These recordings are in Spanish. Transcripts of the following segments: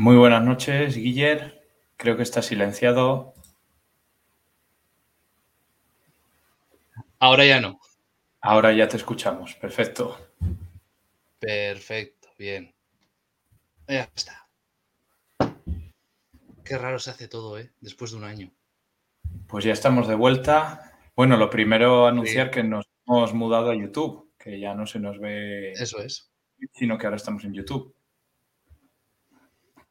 Muy buenas noches, Guiller. Creo que está silenciado. Ahora ya no. Ahora ya te escuchamos. Perfecto. Perfecto, bien. Ya está. Qué raro se hace todo, ¿eh? Después de un año. Pues ya estamos de vuelta. Bueno, lo primero anunciar que nos hemos mudado a YouTube, que ya no se nos ve. Eso es. Sino que ahora estamos en YouTube.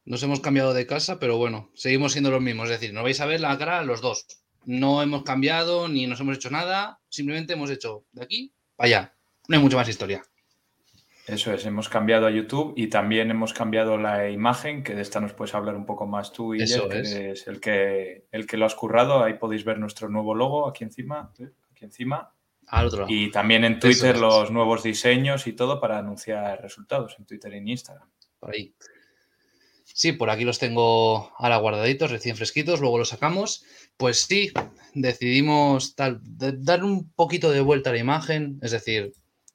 Nos hemos cambiado de casa, pero bueno, seguimos siendo los mismos. Es decir, no vais a ver la cara los dos. No hemos cambiado ni nos hemos hecho nada. Simplemente hemos hecho de aquí para allá. No hay mucha más historia. Eso es, hemos cambiado a YouTube y también hemos cambiado la imagen, que de esta nos puedes hablar un poco más tú y Eso que es. es el que, el que lo has currado. Ahí podéis ver nuestro nuevo logo aquí encima. ¿eh? Aquí encima. Al otro lado. Y también en Twitter es. los nuevos diseños y todo para anunciar resultados en Twitter y en Instagram. Por ahí. Sí, por aquí los tengo ahora guardaditos, recién fresquitos, luego los sacamos. Pues sí, decidimos tal- de- dar un poquito de vuelta a la imagen, es decir,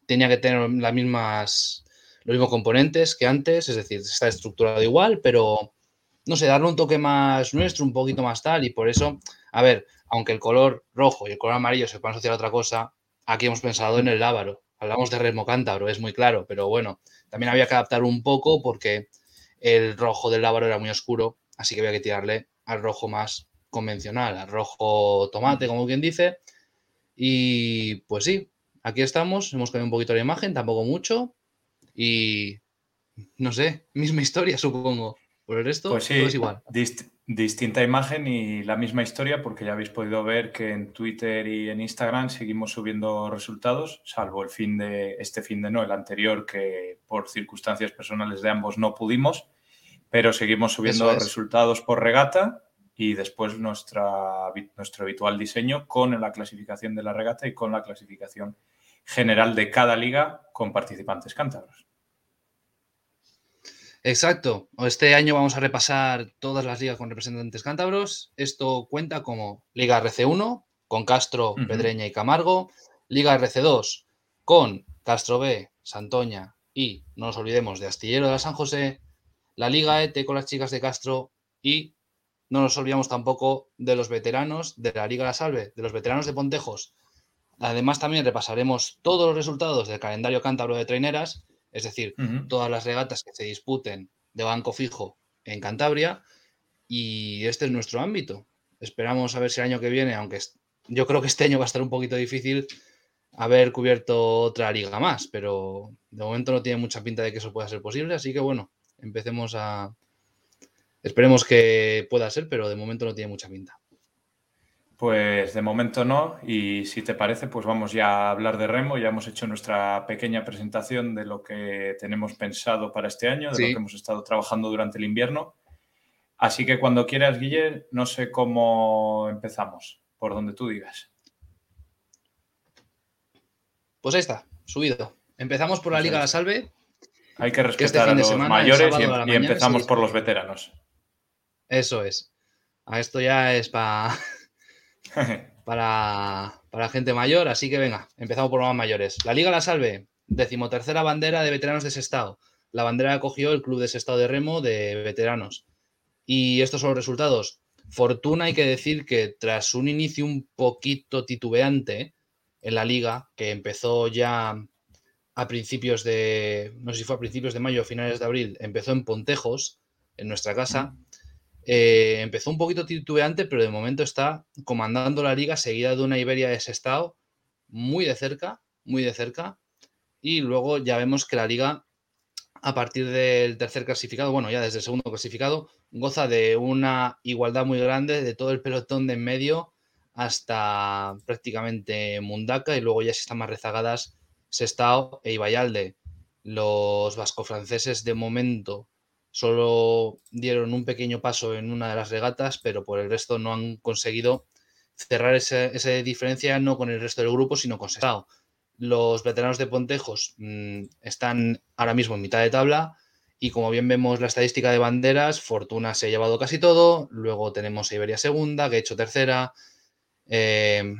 tenía que tener las mismas, los mismos componentes que antes, es decir, está estructurado igual, pero no sé, darle un toque más nuestro, un poquito más tal, y por eso, a ver, aunque el color rojo y el color amarillo se puedan asociar a otra cosa, aquí hemos pensado en el lábaro. Hablamos de resmo cántabro, es muy claro, pero bueno, también había que adaptar un poco porque el rojo del lábaro era muy oscuro, así que había que tirarle al rojo más convencional, al rojo tomate, como quien dice. Y pues sí, aquí estamos, hemos cambiado un poquito la imagen, tampoco mucho. Y no sé, misma historia, supongo. Por el resto, Pues sí, todo es igual. dist- distinta imagen y la misma historia, porque ya habéis podido ver que en Twitter y en Instagram seguimos subiendo resultados, salvo el fin de este fin de no, el anterior, que por circunstancias personales de ambos no pudimos, pero seguimos subiendo es. resultados por regata y después nuestra, nuestro habitual diseño con la clasificación de la regata y con la clasificación general de cada liga con participantes cántabros. Exacto. Este año vamos a repasar todas las ligas con representantes cántabros. Esto cuenta como Liga RC1 con Castro. Pedreña y Camargo. Liga RC2 con Castro B, Santoña y, no nos olvidemos, de Astillero de la San José. La Liga ET con las chicas de Castro y no nos olvidamos tampoco de los veteranos de la Liga La Salve, de los veteranos de Pontejos. Además, también repasaremos todos los resultados del calendario cántabro de traineras, es decir, todas las regatas que se disputen de banco fijo en Cantabria y este es nuestro ámbito. Esperamos a ver si el año que viene, aunque yo creo que este año va a estar un poquito difícil haber cubierto otra liga más, pero de momento no tiene mucha pinta de que eso pueda ser posible, así que bueno, empecemos a... Esperemos que pueda ser, pero de momento no tiene mucha pinta. Pues de momento no, y si te parece, pues vamos ya a hablar de remo. Ya hemos hecho nuestra pequeña presentación de lo que tenemos pensado para este año, de Sí. lo que hemos estado trabajando durante el invierno. Así que cuando quieras, Guille, no sé cómo empezamos, por donde tú digas. Pues ahí está, subido. Empezamos por la Liga La. Salve, Hay que este respetar fin a de los semana, mayores y, mañana, empezamos sí. por los veteranos. eso es. A esto ya es para... para, para gente mayor, así que venga, empezamos por los más mayores. La Liga La Salve, decimotercera bandera de veteranos de Sestao. La bandera cogió el Club de Sestao de Remo de veteranos. Y estos son los resultados. Fortuna, hay que decir que tras un inicio un poquito titubeante en la liga, que empezó ya a principios de, no sé si fue a principios de mayo o finales de abril, empezó en Pontejos, en nuestra casa. Eh, empezó un poquito titubeante, pero de momento está comandando la liga, seguida de una Iberia de Sestao, muy de cerca, muy de cerca. Y luego ya vemos que la liga, a partir del tercer clasificado, bueno, ya desde el segundo clasificado, goza de una igualdad muy grande de todo el pelotón de en medio hasta prácticamente Mundaka y luego ya si están más rezagadas Sestao e Ibayalde. Los vasco-franceses de momento solo dieron un pequeño paso en una de las regatas, pero por el resto no han conseguido cerrar esa diferencia no con el resto del grupo, sino con Sestao. Los veteranos de Pontejos mm, están ahora mismo en mitad de tabla y como bien vemos la estadística de banderas, Fortuna se ha llevado casi todo, luego tenemos a Iberia segunda, hecho tercera, eh,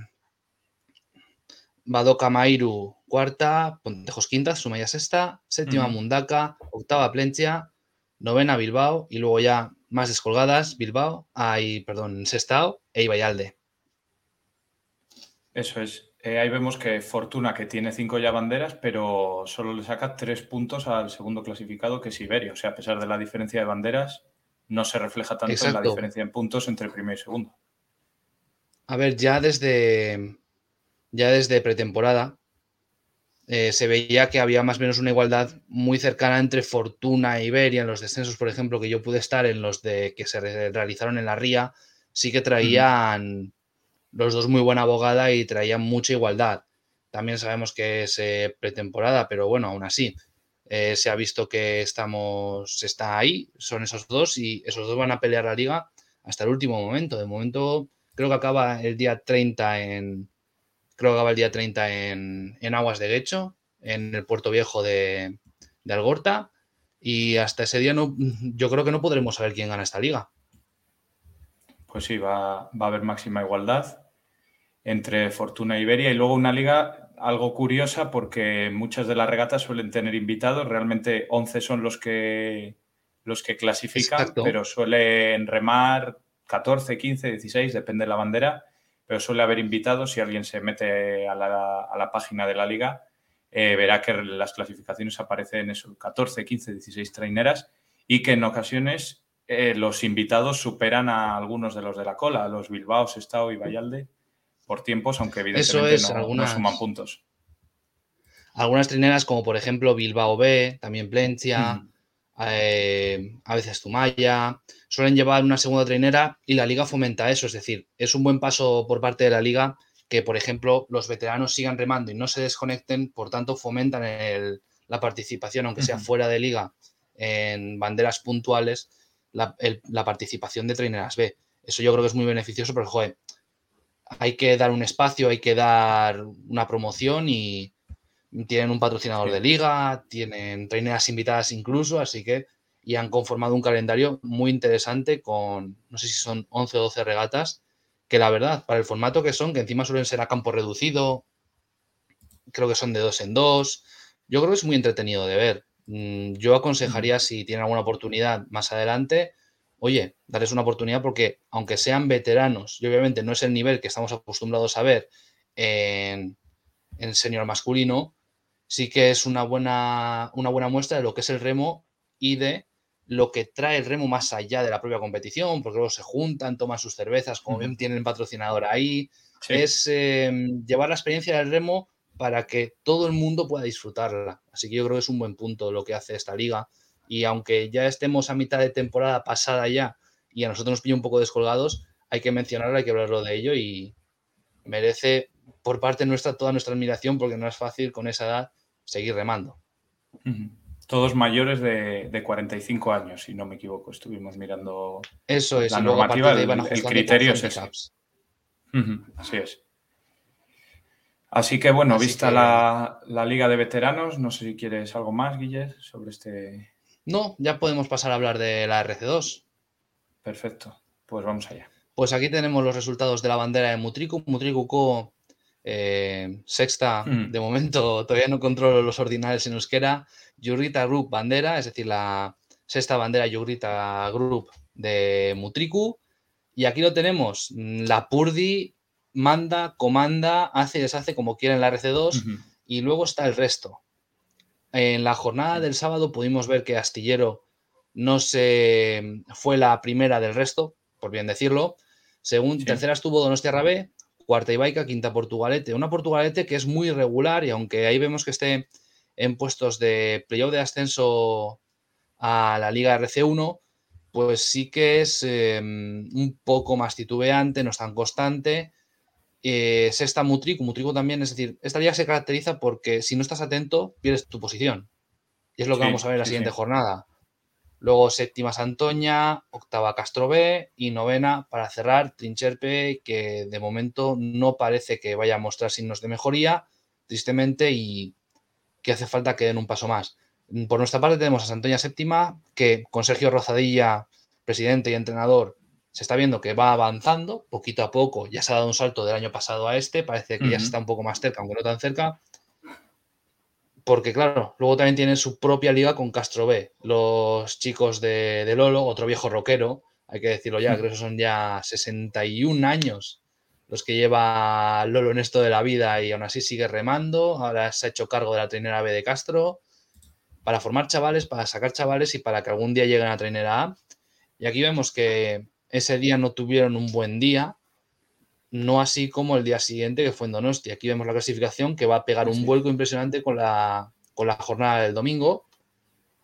cuarta, Pontejos quinta, Sumaya sexta, séptima Ujú. Mundaka, octava Plencia, novena Bilbao y luego ya más descolgadas Bilbao, hay, perdón, Sestao e Ibayalde. Eso es. Eh, ahí vemos que Fortuna, que tiene cinco ya banderas, pero solo le saca tres puntos al segundo clasificado, que es Iberia. O sea, a pesar de la diferencia de banderas, no se refleja tanto en la diferencia en puntos entre primero y segundo. A ver, ya desde, ya desde pretemporada eh, se veía que había más o menos una igualdad muy cercana entre Fortuna e Iberia. En los descensos, por ejemplo, que yo pude estar en los de que se realizaron en la Ría, sí que traían los dos muy buena abogada y traían mucha igualdad. También sabemos que es eh, pretemporada, pero bueno, aún así eh, se ha visto que estamos, está ahí, son esos dos y esos dos van a pelear la liga hasta el último momento. De momento creo que acaba el día 30 en, creo que acaba el día 30 en, Aguas de Guecho, en el puerto viejo de, de Algorta. Y hasta ese día no, yo creo que no podremos saber quién gana esta liga. Pues sí, va, va a haber máxima igualdad entre Fortuna e Iberia. Y luego una liga algo curiosa porque muchas de las regatas suelen tener invitados, realmente 11 son los que, los que clasifican, pero suelen remar 14, 15, 16, depende de la bandera, pero suele haber invitados, si alguien se mete a la, página de la liga, eh, verá que las clasificaciones aparecen eso, 14, 15, 16 traineras y que en ocasiones eh, los invitados superan a algunos de los de la cola, a los Bilbao, Sestao y Vallalde por tiempos, aunque evidentemente no, suman puntos. Algunas trineras, como por ejemplo Bilbao B, también Plencia, eh, a veces Zumaya, suelen llevar una segunda trinera y la liga fomenta eso. Es decir, es un buen paso por parte de la liga que, por ejemplo, los veteranos sigan remando y no se desconecten, por tanto, fomentan la participación, aunque sea fuera de liga, en banderas puntuales, la, la, participación de trineras B. Eso yo creo que es muy beneficioso porque, joder, hay que dar un espacio, hay que dar una promoción y tienen un patrocinador de liga, tienen traineras invitadas incluso, así que y han conformado un calendario muy interesante con, no sé si son 11 o 12 regatas, que la verdad, para el formato que son, que encima suelen ser a campo reducido, creo que son de dos en dos, yo creo que es muy entretenido de ver. Mm, yo aconsejaría, si tienen alguna oportunidad más adelante, oye, darles una oportunidad porque aunque sean veteranos, y obviamente no es el nivel que estamos acostumbrados a ver en, en senior masculino, sí que es una buena, una buena muestra de lo que es el remo y de lo que trae el remo más allá de la propia competición, porque luego se juntan, toman sus cervezas, como bien tienen patrocinador ahí. Es em, llevar la experiencia del remo para que todo el mundo pueda disfrutarla. Así que yo creo que es un buen punto lo que hace esta liga y aunque ya estemos a mitad de temporada pasada ya y a nosotros nos pilla un poco descolgados, hay que mencionarlo, hay que hablarlo de ello y merece por parte nuestra toda nuestra admiración porque no es fácil con esa edad seguir remando. Todos mayores de, 45 años, si no me equivoco, estuvimos mirando Eso es, la normativa, el, criterio es ese. Así es. Así que bueno, vista La, la, Liga de Veteranos, no sé si quieres algo más, Guillermo, sobre este no, ya podemos pasar a hablar de la RC2. Perfecto, pues vamos allá. Pues aquí tenemos los resultados de la bandera de Mutriku. Mutriku eh, sexta, mm. de momento todavía no controlo los ordinales en euskera. Yurrita Group bandera, es decir, la sexta bandera Yurrita Group de Mutriku. Y aquí lo tenemos, la Purdi manda, comanda, hace y deshace como quiera en la RC2 y luego está el resto. En la jornada del sábado pudimos ver que Astillero no se fue la primera del resto, por bien decirlo. Según tercera estuvo Donostia Rabé, cuarta Ibaica, quinta Portugalete. Una Portugalete que es muy irregular y aunque ahí vemos que esté en puestos de playoff de ascenso a la Liga RC1, pues sí que es em, un poco más titubeante, no es tan constante eh, sexta Mutrico, Mutrico también, es decir, esta liga se caracteriza porque si no estás atento, pierdes tu posición. Y es lo que vamos a ver en la siguiente jornada. Luego séptima Santoña, octava Castro B y novena para cerrar Trincherpe, que de momento no parece que vaya a mostrar signos de mejoría, tristemente, y que hace falta que den un paso más. Por nuestra parte tenemos a Santoña séptima, que con Sergio Rozadilla, presidente y entrenador, se está viendo que va avanzando poquito a poco. Ya se ha dado un salto del año pasado a este. Parece que ya se está un poco más cerca, aunque no tan cerca. Porque claro, luego también tiene su propia liga con Castro B. Los chicos de, de Lolo, otro viejo rockero, hay que decirlo ya, creo que son ya 61 años los que lleva Lolo en esto de la vida y aún así sigue remando. Ahora se ha hecho cargo de la trainera B de Castro para formar chavales, para sacar chavales y para que algún día lleguen a trainera A. Y aquí vemos que ese día no tuvieron un buen día, no así como el día siguiente que fue en Donosti. Aquí vemos la clasificación que va a pegar un vuelco impresionante con la, con la jornada del domingo.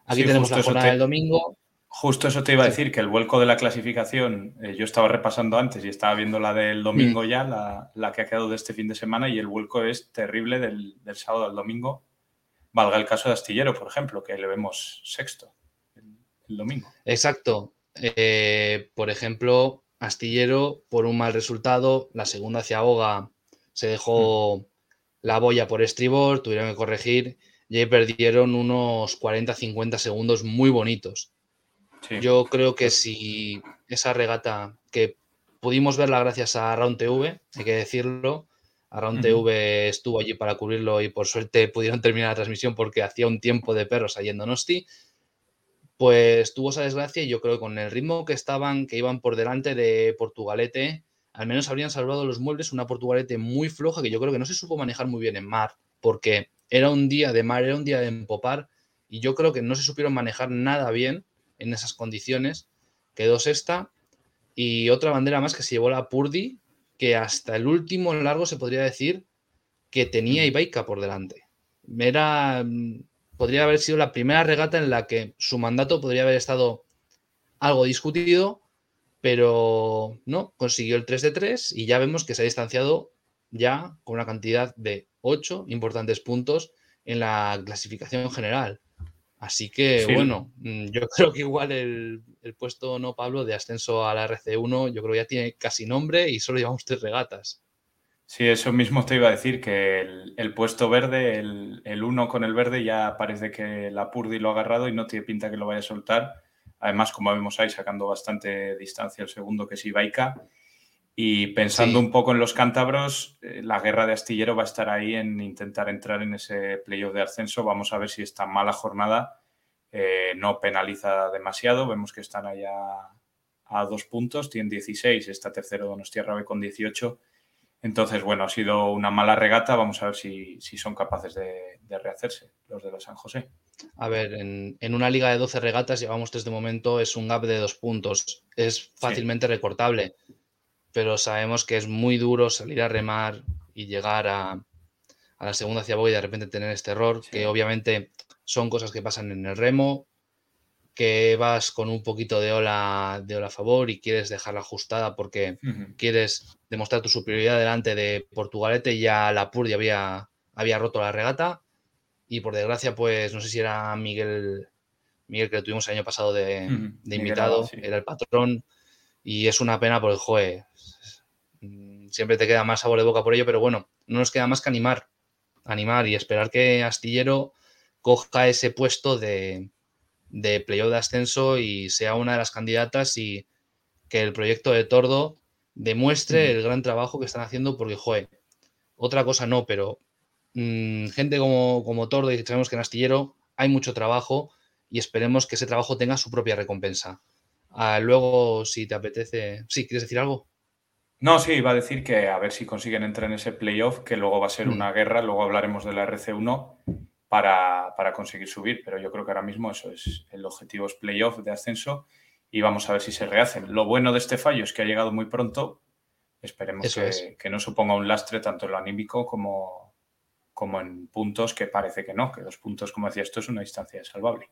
Aquí tenemos la jornada del domingo. Justo eso te iba a decir, que el vuelco de la clasificación, eh, yo estaba repasando antes y estaba viendo la del domingo mm. ya, la, que ha quedado de este fin de semana, y el vuelco es terrible del, sábado al domingo. Valga el caso de Astillero, por ejemplo, que le vemos sexto el, domingo. Exacto. Eh, por ejemplo, Astillero, por un mal resultado, la segunda hacia Boga se dejó mm. la boya por estribor, tuvieron que corregir y ahí perdieron unos 40-50 segundos muy bonitos yo creo que si esa regata que pudimos verla gracias a Round TV, hay que decirlo, a Round TV estuvo allí para cubrirlo y por suerte pudieron terminar la transmisión porque hacía un tiempo de perros allí en Donosti. Pues tuvo esa desgracia y yo creo que con el ritmo que estaban, que iban por delante de Portugalete, al menos habrían salvado los muebles una Portugalete muy floja que yo creo que no se supo manejar muy bien en mar, porque era un día de mar, era un día de empopar y yo creo que no se supieron manejar nada bien en esas condiciones. Quedó sexta. Y otra bandera más que se llevó la Purdi, que hasta el último largo se podría decir que tenía Ibaica por delante. Era, mm, podría haber sido la primera regata en la que su mandato podría haber estado algo discutido, pero no, consiguió el 3 de 3 y ya vemos que se ha distanciado ya con una cantidad de 8 importantes puntos en la clasificación general. Así que, bueno, mm, yo creo que igual el, puesto, no, Pablo, de ascenso a la RC1, yo creo que ya tiene casi nombre y solo llevamos tres regatas. Sí, eso mismo te iba a decir, que el, puesto verde, el, uno con el verde, ya parece que la Purdi lo ha agarrado y no tiene pinta que lo vaya a soltar. Además, como vemos ahí, sacando bastante distancia el segundo, que es Ibaica. Y pensando un poco en los cántabros, eh, la guerra de astillero va a estar ahí en intentar entrar en ese playoff de ascenso. Vamos a ver si esta mala jornada eh, no penaliza demasiado. Vemos que están allá a dos puntos, tienen 16, está tercero Donostia Rabe con 18. Entonces, bueno, ha sido una mala regata. Vamos a ver si, son capaces de, rehacerse los de la San José. A ver, en, una liga de 12 regatas llevamos desde momento, es un gap de dos puntos. Es fácilmente recortable pero sabemos que es muy duro salir a remar y llegar a, la segunda ciaboga y de repente tener este error, que obviamente son cosas que pasan en el remo, que vas con un poquito de ola, de ola a favor y quieres dejarla ajustada porque quieres demostrar tu superioridad delante de Portugalete ya la Purdi había, había roto la regata. Y por desgracia pues no sé si era Miguel Miguel que lo tuvimos el año pasado de, invitado, era el patrón. Y es una pena porque, joder, mm, siempre te queda más sabor de boca por ello, pero bueno, no nos queda más que animar, animar y esperar que Astillero coja ese puesto de, de playoff de ascenso y sea una de las candidatas y que el proyecto de Tordo demuestre mm. el gran trabajo que están haciendo porque, joder, otra cosa no, pero mm, gente como, como Tordo y sabemos que en Astillero hay mucho trabajo y esperemos que ese trabajo tenga su propia recompensa. Ah, luego, si te apetece. Sí, ¿quieres decir algo? No, sí, iba a decir que a ver si consiguen entrar en ese playoff, que luego va a ser mm. una guerra, luego hablaremos de la RC1 para, conseguir subir, pero yo creo que ahora mismo eso es el objetivo es playoff de ascenso y vamos a ver si se rehacen. Lo bueno de este fallo es que ha llegado muy pronto, esperemos que, que, no suponga un lastre tanto en lo anímico como, como en puntos, que parece que no, que los puntos, como decía, esto es una distancia salvable.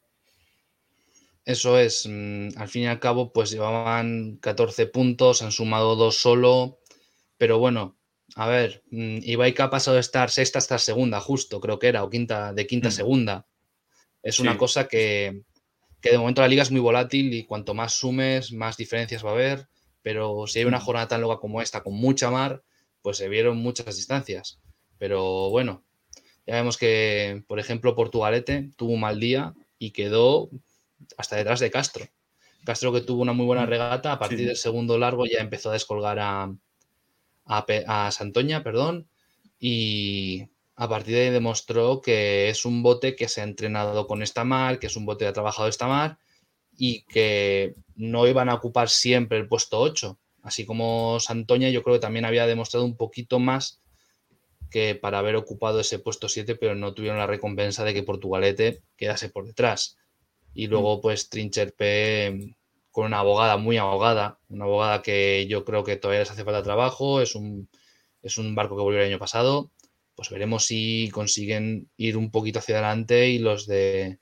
Eso es, mm, al fin y al cabo, pues llevaban 14 puntos, han sumado dos solo, pero bueno, a ver, mm, Ibaika ha pasado de estar sexta hasta segunda, justo, creo que era, o quinta, de quinta a mm. segunda. Es una cosa que, de momento la liga es muy volátil y cuanto más sumes, más diferencias va a haber, pero si hay una jornada tan larga como esta, con mucha mar, pues se vieron muchas distancias. Pero bueno, ya vemos que, por ejemplo, Portugalete tuvo un mal día y quedó hasta detrás de Castro. Castro que tuvo una muy buena mm. regata, a partir del segundo largo ya empezó a descolgar a, a, Santoña, perdón, y a partir de ahí demostró que es un bote que se ha entrenado con esta mar, que es un bote que ha trabajado esta mar y que no iban a ocupar siempre el puesto 8. Así como Santoña, yo creo que también había demostrado un poquito más que para haber ocupado ese puesto 7, pero no tuvieron la recompensa de que Portugalete quedase por detrás. Y luego, pues, Trincherpe con una abogada muy ahogada, una abogada que yo creo que todavía les hace falta trabajo, es un, es un barco que volvió el año pasado, pues veremos si consiguen ir un poquito hacia adelante y los de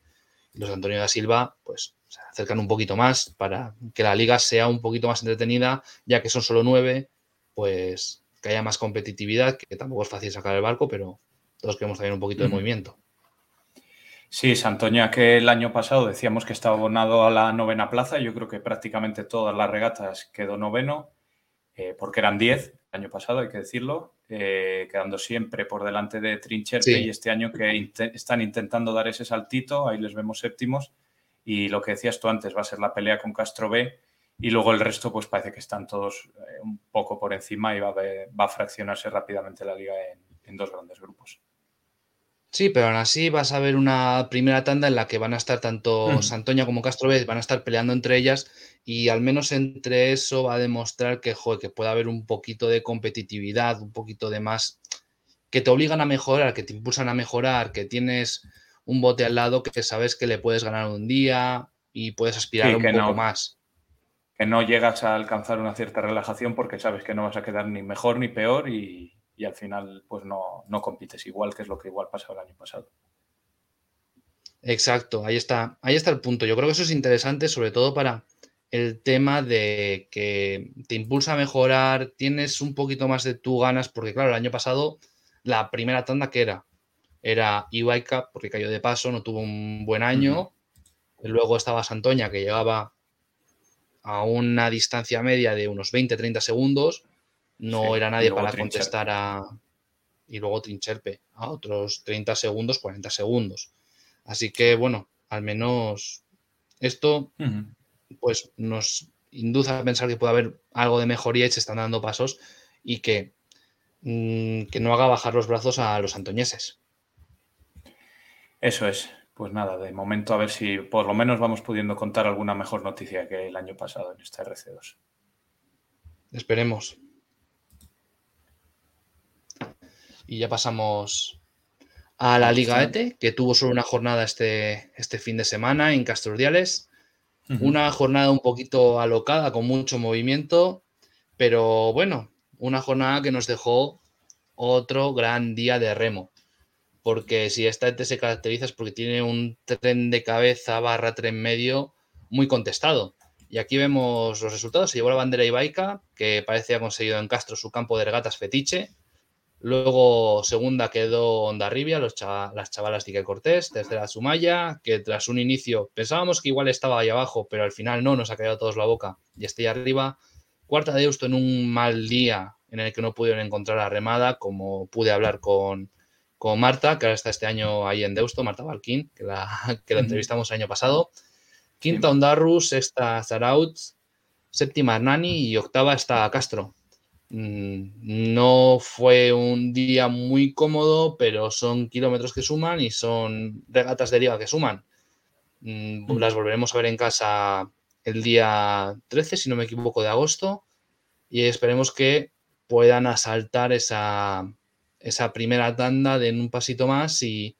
los de Antonio da Silva, pues se acercan un poquito más para que la liga sea un poquito más entretenida, ya que son solo nueve, pues que haya más competitividad, que tampoco es fácil sacar el barco, pero todos queremos también un poquito de movimiento. Sí, Santoña, que el año pasado decíamos que estaba abonado a la novena plaza. Yo creo que prácticamente todas las regatas quedó noveno, eh, porque eran diez el año pasado, hay que decirlo, eh, quedando siempre por delante de Trincherpe y este año que están intentando dar ese saltito, ahí les vemos séptimos. Y lo que decías tú antes, va a ser la pelea con Castro B. Y luego el resto, pues parece que están todos eh, un poco por encima y va a, fraccionarse rápidamente la liga en dos grandes grupos. Sí, pero aún así vas a ver una primera tanda en la que van a estar tanto Santoña como Castro Vez, van a estar peleando entre ellas y al menos entre eso va a demostrar que, joder, que puede haber un poquito de competitividad, un poquito de más, que te obligan a mejorar, que te impulsan a mejorar, que tienes un bote al lado que sabes que le puedes ganar un día y puedes aspirar un poco más. Que no llegas a alcanzar una cierta relajación porque sabes que no vas a quedar ni mejor ni peor y, y al final pues no, no compites igual, que es lo que igual pasó el año pasado. Exacto, ahí está, ahí está el punto. Yo creo que eso es interesante, sobre todo para el tema de que te impulsa a mejorar, tienes un poquito más de tu ganas, porque claro, el año pasado la primera tanda que era, era Iwaika, porque cayó de paso, no tuvo un buen año. Luego estaba Santoña, que llegaba a una distancia media de unos 20-30 segundos no era nadie para contestar a. Y luego Trincherpe a otros 30 segundos, 40 segundos. Así que, bueno, al menos esto, pues nos induce a pensar que puede haber algo de mejoría y se están dando pasos y que, mm, que no haga bajar los brazos a los antoñeses. Eso es. Pues nada, de momento a ver si por lo menos vamos pudiendo contar alguna mejor noticia que el año pasado en esta RC2. Esperemos. Y ya pasamos a la Liga ETE, que tuvo solo una jornada este, este fin de semana en Casturdiales. Una jornada un poquito alocada, con mucho movimiento, pero bueno, una jornada que nos dejó otro gran día de remo. Porque si esta ETE se caracteriza es porque tiene un tren de cabeza barra tren medio muy contestado. Y aquí vemos los resultados. Se llevó la bandera Ibaica, que parece ha conseguido en Castro su campo de regatas fetiche, Luego, segunda quedó Ondarribia, los las chavalas de Cortés. Tercera, Sumaya, que tras un inicio pensábamos que igual estaba ahí abajo, pero al final no, nos ha quedado todos la boca y está ahí arriba. Cuarta, Deusto en un mal día en el que no pudieron encontrar la remada, como pude hablar con, con Marta, que ahora está este año ahí en Deusto, Marta Balquín, que la, que la entrevistamos el año pasado. Quinta, Ondarru. Sexta, Zaraut. Séptima, Hernani. Y octava está Castro. Mm, no fue un día muy cómodo, pero son kilómetros que suman y son regatas de liga que suman. Mm, mm. Las volveremos a ver en casa el día 13, si no me equivoco, de agosto. Y esperemos que puedan asaltar esa, esa primera tanda de un pasito más y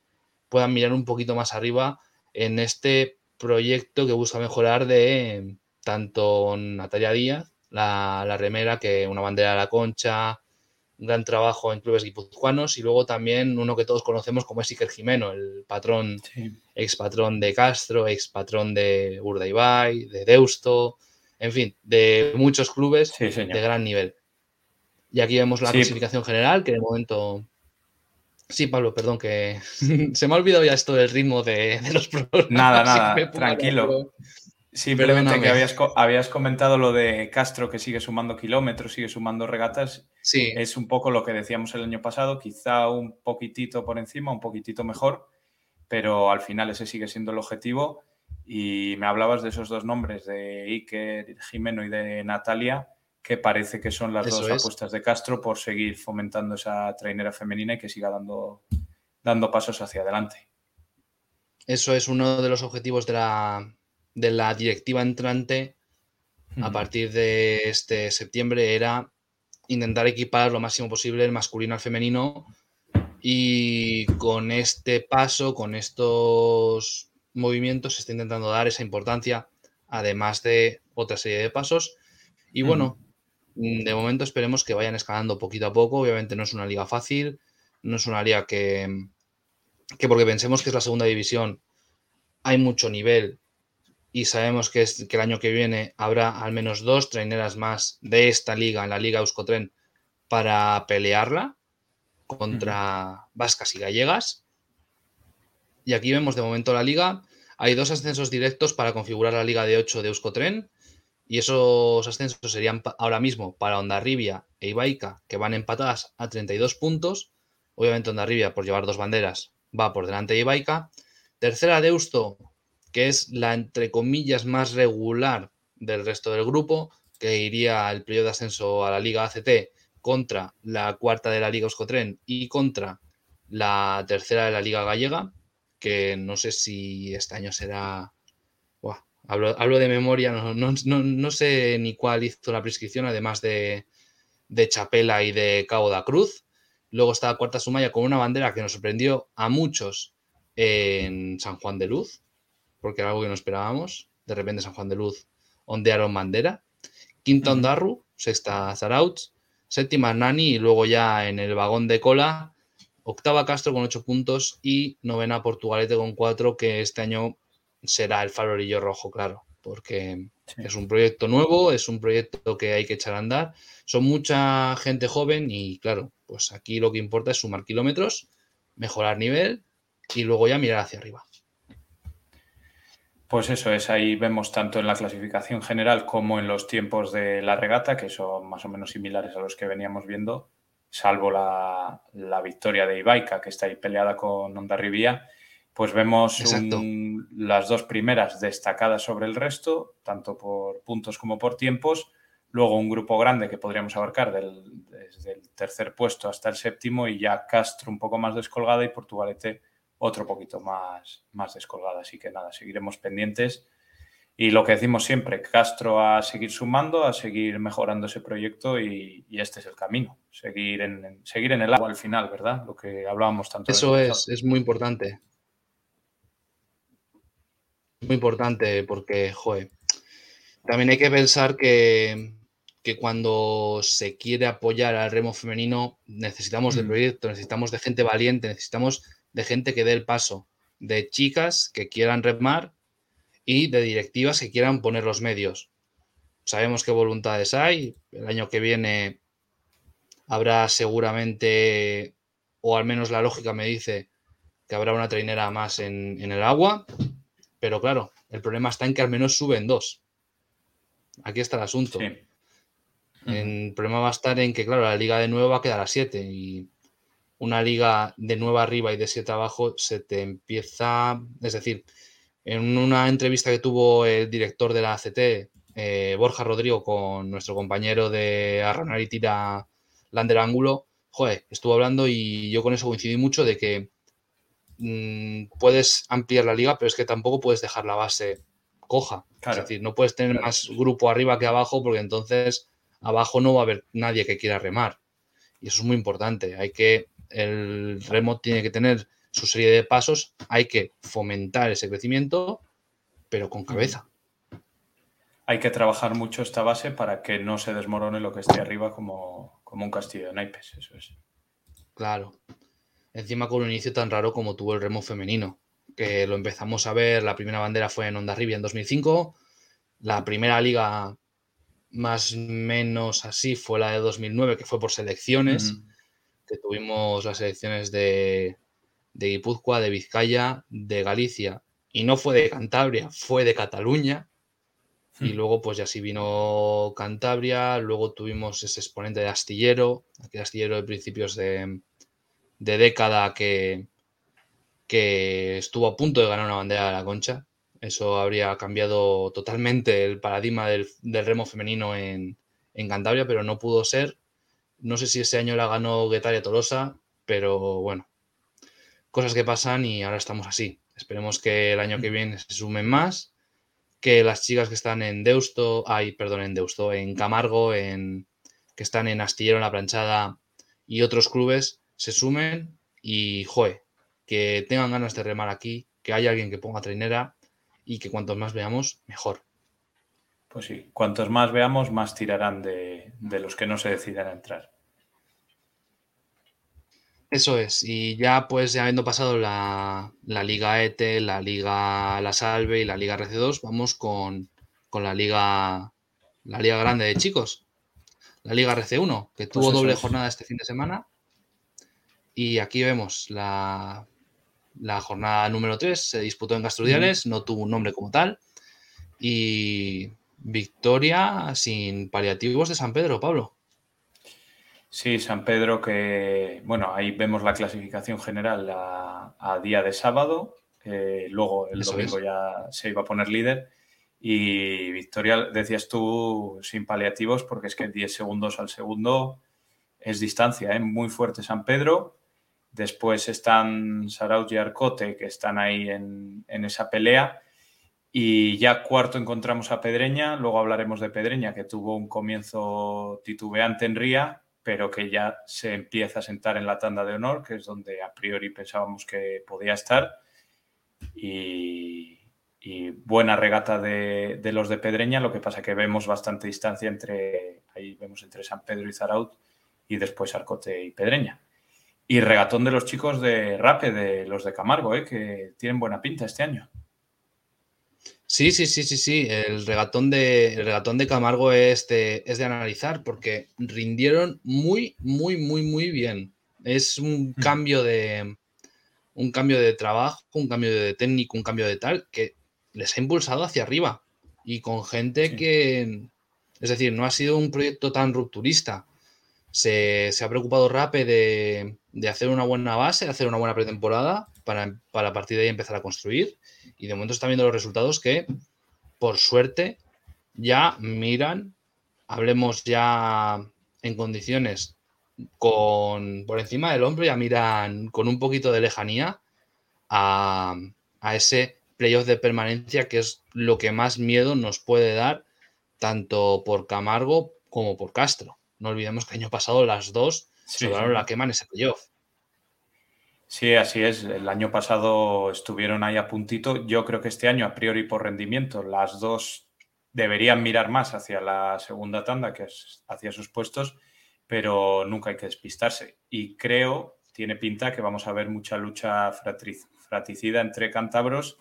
puedan mirar un poquito más arriba en este proyecto que busca mejorar de tanto Natalia Díaz la, remera, que una bandera de la concha, un gran trabajo en clubes guipuzcoanos y luego también uno que todos conocemos como es Iker Jimeno, el patrón, ex patrón de Castro, ex patrón de Urdaibai, de Deusto, en fin, de muchos clubes de gran nivel. Y aquí vemos la clasificación general, que de momento... Sí, Pablo, perdón, que se me ha olvidado ya esto del ritmo de, los programas. Nada, nada, tranquilo. Simplemente que habías, habías, comentado lo de Castro que sigue sumando kilómetros, sigue sumando regatas. Sí. Es un poco lo que decíamos el año pasado, quizá un poquitito por encima, un poquitito mejor, pero al final ese sigue siendo el objetivo. Y me hablabas de esos dos nombres, de Iker Jimeno y de Natalia, que parece que son las dos apuestas de Castro por seguir fomentando esa trainera femenina y que siga dando dando pasos hacia adelante. Eso es uno de los objetivos de la, de la directiva entrante a partir de este septiembre, era intentar equipar lo máximo posible el masculino al femenino y con este paso, con estos movimientos, se está intentando dar esa importancia, además de otra serie de pasos. Y bueno, de momento esperemos que vayan escalando poquito a poco. Obviamente no es una liga fácil, no es una liga que, que porque pensemos que es la segunda división, hay mucho nivel y sabemos que, es, que el año que viene habrá al menos dos traineras más de esta liga, en la Liga Euskotren, para pelearla contra vascas y gallegas. Y aquí vemos de momento la liga. Hay dos ascensos directos para configurar la liga de 8 de Euskotren. Y esos ascensos serían ahora mismo para Ondarribia e Ibaica, que van empatadas a 32 puntos. Obviamente Ondarribia, por llevar dos banderas, va por delante de Ibaica. Tercera Deusto, que es la entre comillas más regular del resto del grupo, que iría el periodo de ascenso a la Liga ACT contra la cuarta de la Liga Euskotren y contra la tercera de la Liga Gallega, que no sé si este año será... hablo, de memoria, no, sé ni cuál hizo la prescripción, además de, de Chapela y de Cabo da Cruz. Luego está cuarta Sumaya con una bandera que nos sorprendió a muchos en San Juan de Luz, porque era algo que no esperábamos. De repente San Juan de Luz ondearon bandera. Quinta Ondarru, sexta Zarauts, séptima Nani y luego ya en el vagón de cola, octava Castro con ocho puntos y novena Portugalete con cuatro, que este año será el farorillo rojo, claro, porque es un proyecto nuevo, es un proyecto que hay que echar a andar. Son mucha gente joven y claro, pues aquí lo que importa es sumar kilómetros, mejorar nivel y luego ya mirar hacia arriba. Pues eso es, ahí vemos tanto en la clasificación general como en los tiempos de la regata, que son más o menos similares a los que veníamos viendo, salvo la, victoria de Ibaica, que está ahí peleada con Onda Rivía, pues vemos las dos primeras destacadas sobre el resto, tanto por puntos como por tiempos, luego un grupo grande que podríamos abarcar desde el tercer puesto hasta el séptimo y ya Castro un poco más descolgada y Portugalete otro poquito más, más descolgada. Así que nada, seguiremos pendientes. Y lo que decimos siempre, Castro a seguir sumando, a seguir mejorando ese proyecto y, este es el camino, seguir en, seguir en el agua al final, ¿verdad? Lo que hablábamos tanto. Eso es, es muy importante. Muy importante porque, joder, también hay que pensar que, que cuando se quiere apoyar al remo femenino necesitamos del mm. proyecto, necesitamos de gente valiente, necesitamos de gente que dé el paso, de chicas que quieran remar y de directivas que quieran poner los medios. Sabemos qué voluntades hay. El año que viene habrá seguramente, o al menos la lógica me dice que habrá una trainera más en, el agua. Pero claro, el problema está en que al menos suben dos. Aquí está el asunto. El problema va a estar en que, claro, la liga de nuevo va a quedar a siete y una liga de nueva arriba y de siete abajo, se te empieza, es decir, en una entrevista que tuvo el director de la ACT, eh, Borja Rodrigo, con nuestro compañero de Arranar y Tira Lander Ángulo, joder, estuvo hablando y yo con eso coincidí mucho de que mm, puedes ampliar la liga, pero es que tampoco puedes dejar la base coja. es decir, no puedes tener más grupo arriba que abajo porque entonces abajo no va a haber nadie que quiera remar. Y eso es muy importante. Hay que el remo tiene que tener su serie de pasos, hay que fomentar ese crecimiento, pero con cabeza. Hay que trabajar mucho esta base para que no se desmorone lo que esté arriba como, un castillo de naipes, eso es. Claro. Encima con un inicio tan raro como tuvo el remo femenino, que lo empezamos a ver, la primera bandera fue en Rivia en 2005, la primera liga más o menos así fue la de 2009, que fue por selecciones que tuvimos las elecciones de, de Guipúzcoa, de Vizcaya, de Galicia, y no fue de Cantabria, fue de Cataluña. Y hmm. luego, pues ya sí vino Cantabria, luego tuvimos ese exponente de Astillero, aquel Astillero de principios de, década que, que estuvo a punto de ganar una bandera de la concha. Eso habría cambiado totalmente el paradigma del, remo femenino en, en, Cantabria, pero no pudo ser. No sé si ese año la ganó Guetaria Tolosa, pero bueno, cosas que pasan y ahora estamos así. Esperemos que el año que viene se sumen más, que las chicas que están en Deusto, ay, perdón, en Deusto, en Camargo, en, que están en Astillero, en La Planchada y otros clubes se sumen y, joe, que tengan ganas de remar aquí, que haya alguien que ponga trainera y que cuantos más veamos, mejor. Pues sí, cuantos más veamos, más tirarán de, los que no se decidan a entrar. Eso es, y ya pues ya habiendo pasado la, Liga ETE, la Liga La Salve y la Liga RC2, vamos con, la Liga la Liga Grande de chicos, la Liga RC1, que tuvo pues doble jornada este fin de semana. Y aquí vemos la, la jornada número 3, se disputó en Gastrudiales, no tuvo un nombre como tal. Y victoria sin paliativos de San Pedro, Pablo. Sí, San Pedro que, bueno, ahí vemos la clasificación general a, día de sábado, luego el domingo ya se iba a poner líder. Y victoria, decías tú, sin paliativos porque es que 10 segundos al segundo es distancia, ¿eh? muy fuerte San Pedro. Después están Saraut y Arcote que están ahí en, en esa pelea. Y ya cuarto encontramos a Pedreña, luego hablaremos de Pedreña, que tuvo un comienzo titubeante en Ría, pero que ya se empieza a sentar en la tanda de honor, que es donde a priori pensábamos que podía estar. Y, buena regata de, los de Pedreña, lo que pasa que vemos bastante distancia entre, ahí vemos entre San Pedro y Zaraut, y después Arcote y Pedreña. Y regatón de los chicos de Rape, de los de Camargo, ¿eh? que tienen buena pinta este año. Sí, sí, sí, sí, sí. El regatón de, el regatón de Camargo es de, es de analizar porque rindieron muy, muy, muy, muy bien. Es un cambio de un cambio de trabajo, un cambio de técnico, un cambio de tal, que les ha impulsado hacia arriba. Y con gente que, es decir, no ha sido un proyecto tan rupturista. Se, ha preocupado Rape de, de, hacer una buena base, hacer una buena pretemporada para, para a partir de ahí empezar a construir y de momento están viendo los resultados que, por suerte, ya miran, hablemos ya en condiciones con por encima del hombro, ya miran con un poquito de lejanía a, a ese playoff de permanencia que es lo que más miedo nos puede dar tanto por Camargo como por Castro. No olvidemos que el año pasado las dos se lograron la quema en ese playoff. Sí, así es. El año pasado estuvieron ahí a puntito. Yo creo que este año, a priori por rendimiento, las dos deberían mirar más hacia la segunda tanda que hacia sus puestos, pero nunca hay que despistarse. Y creo, tiene pinta que vamos a ver mucha lucha fratricida entre cántabros,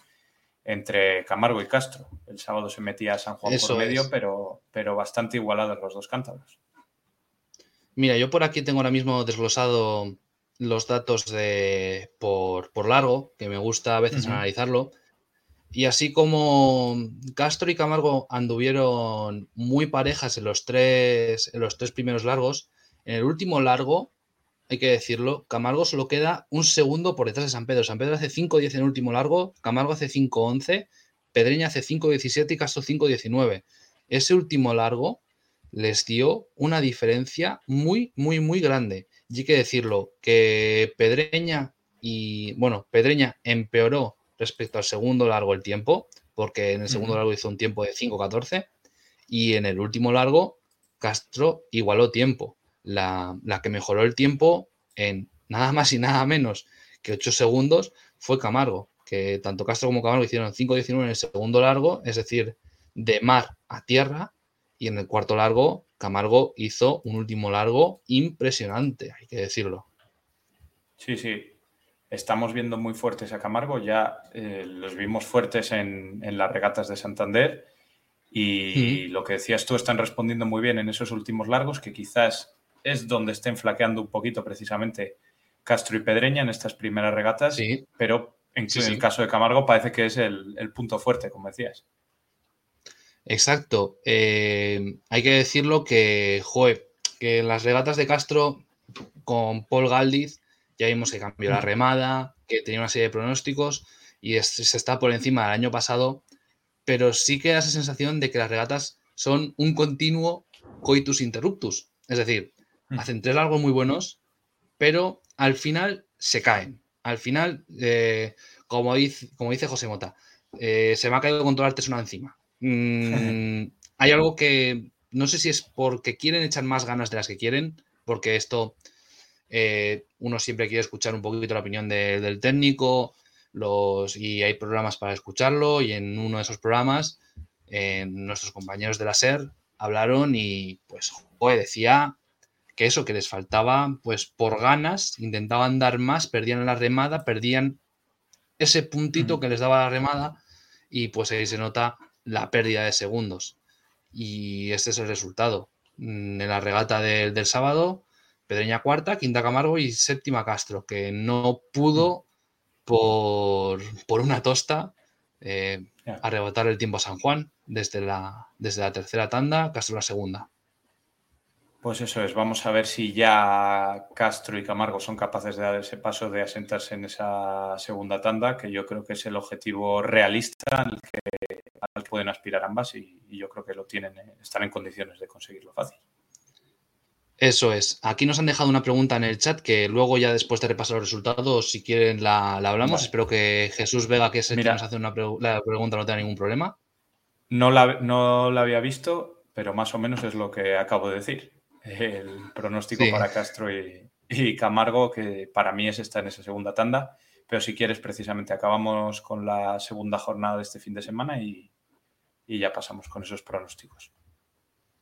entre Camargo y Castro. El sábado se metía San Juan por medio, pero, pero bastante igualados los dos cántabros. Mira, yo por aquí tengo ahora mismo desglosado los datos de por, largo, que me gusta a veces analizarlo. Y así como Castro y Camargo anduvieron muy parejas en los tres, en los tres primeros largos, en el último largo, hay que decirlo, Camargo solo queda un segundo por detrás de San Pedro. San Pedro hace 5-10 en el último largo, Camargo hace 5-11, Pedreña hace 5-17 y Castro 5-19. Ese último largo les dio una diferencia muy, muy, muy grande. Y hay que decirlo, que Pedreña y, bueno, Pedreña empeoró respecto al segundo largo el tiempo, porque en el segundo largo hizo un tiempo de 5-14 y en el último largo Castro igualó tiempo. La, que mejoró el tiempo en nada más y nada menos que 8 segundos fue Camargo, que tanto Castro como Camargo hicieron 5-19 en el segundo largo, es decir, de mar a tierra, y en el cuarto largo Camargo hizo un último largo impresionante, hay que decirlo. Sí, sí. Estamos viendo muy fuertes a Camargo. Ya eh, los vimos fuertes en, las regatas de Santander. Y lo que decías tú, están respondiendo muy bien en esos últimos largos, que quizás es donde estén flaqueando un poquito precisamente Castro y Pedreña en estas primeras regatas. Sí. Pero en, el caso de Camargo parece que es el, el punto fuerte, como decías. Exacto. Eh, hay que decirlo que, joe, que en las regatas de Castro con Paul Galdiz ya vimos que cambió la mm. remada, que tenía una serie de pronósticos y se está por encima del año pasado, pero sí que da esa sensación de que las regatas son un continuo coitus interruptus. Es decir, mm. hacen tres largos muy buenos, pero al final se caen. al final, eh, como, dice, como dice José Mota, eh, se me ha caído control artesano encima. Mm, hay algo que no sé si es porque quieren echar más ganas de las que quieren, porque esto eh, uno siempre quiere escuchar un poquito la opinión del técnico los, y hay programas para escucharlo y en uno de esos programas nuestros compañeros de la SER hablaron y pues decía que eso que les faltaba pues por ganas intentaban dar más, perdían la remada, perdían ese puntito que les daba la remada y pues ahí se nota la pérdida de segundos. Y este es el resultado. Mm, en la regata del sábado, Pedreña cuarta, quinta Camargo y séptima Castro, que no pudo por, una tosta eh, arrebatar el tiempo a San Juan desde la, desde la tercera tanda, Castro la segunda. Pues eso es, vamos a ver si ya Castro y Camargo son capaces de dar ese paso de asentarse en esa segunda tanda, que yo creo que es el objetivo realista al que, pueden aspirar ambas y, yo creo que lo tienen, eh, están en condiciones de conseguirlo fácil. Eso es. Aquí nos han dejado una pregunta en el chat que luego ya después de repasar los resultados, si quieren la, hablamos. Espero que Jesús Vega, que es el que nos hace una la pregunta, no tenga ningún problema. No la, no la había visto, pero más o menos es lo que acabo de decir el pronóstico para Castro y, Camargo, que para mí es esta en esa segunda tanda. Pero si quieres, precisamente acabamos con la segunda jornada de este fin de semana y, ya pasamos con esos pronósticos.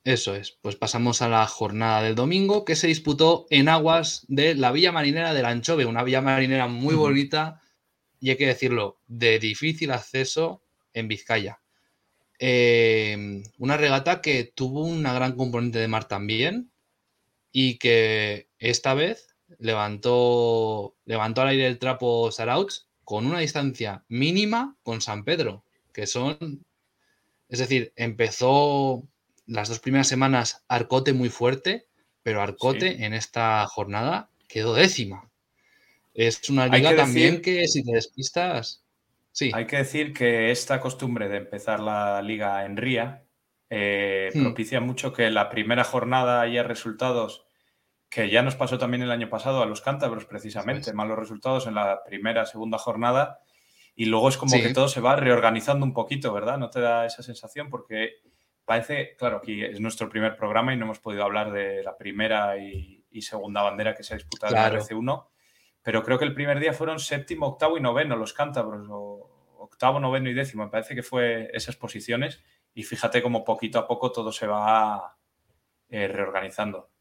Eso es, pues pasamos a la jornada del domingo que se disputó en aguas de la Villa Marinera del Anchove, una villa marinera muy bonita y hay que decirlo, de difícil acceso en Vizcaya. Eh, una regata que tuvo una gran componente de mar también, y que esta vez levantó, levantó al aire el trapo Sarauch con una distancia mínima con San Pedro, que son, es decir, empezó las dos primeras semanas Arcote muy fuerte, pero Arcote en esta jornada quedó décima. Es una liga también que si te despistas, sí. Hay que decir que esta costumbre de empezar la liga en Ría eh, hmm. propicia mucho que la primera jornada haya resultados que ya nos pasó también el año pasado a los cántabros precisamente, malos resultados en la primera, segunda jornada y luego es como que todo se va reorganizando un poquito, ¿verdad? ¿No te da esa sensación? Porque parece, claro, aquí es nuestro primer programa y no hemos podido hablar de la primera y, segunda bandera que se ha disputado en la RC1, pero creo que el primer día fueron séptimo, octavo y noveno los cántabros, o octavo, noveno y décimo, me parece que fue esas posiciones y fíjate cómo poquito a poco todo se va eh, reorganizando.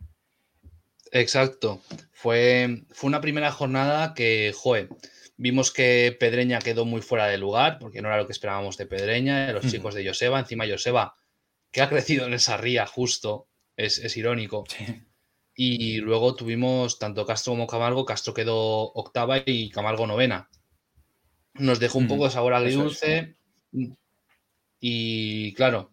Exacto. Fue, fue una primera jornada que, joe, vimos que Pedreña quedó muy fuera de lugar, porque no era lo que esperábamos de Pedreña, de los chicos de Joseba. Encima Joseba, que ha crecido en esa ría justo, es, irónico. Y luego tuvimos tanto Castro como Camargo. Castro quedó octava y Camargo novena. Nos dejó un poco de sabor agridulce. Y claro,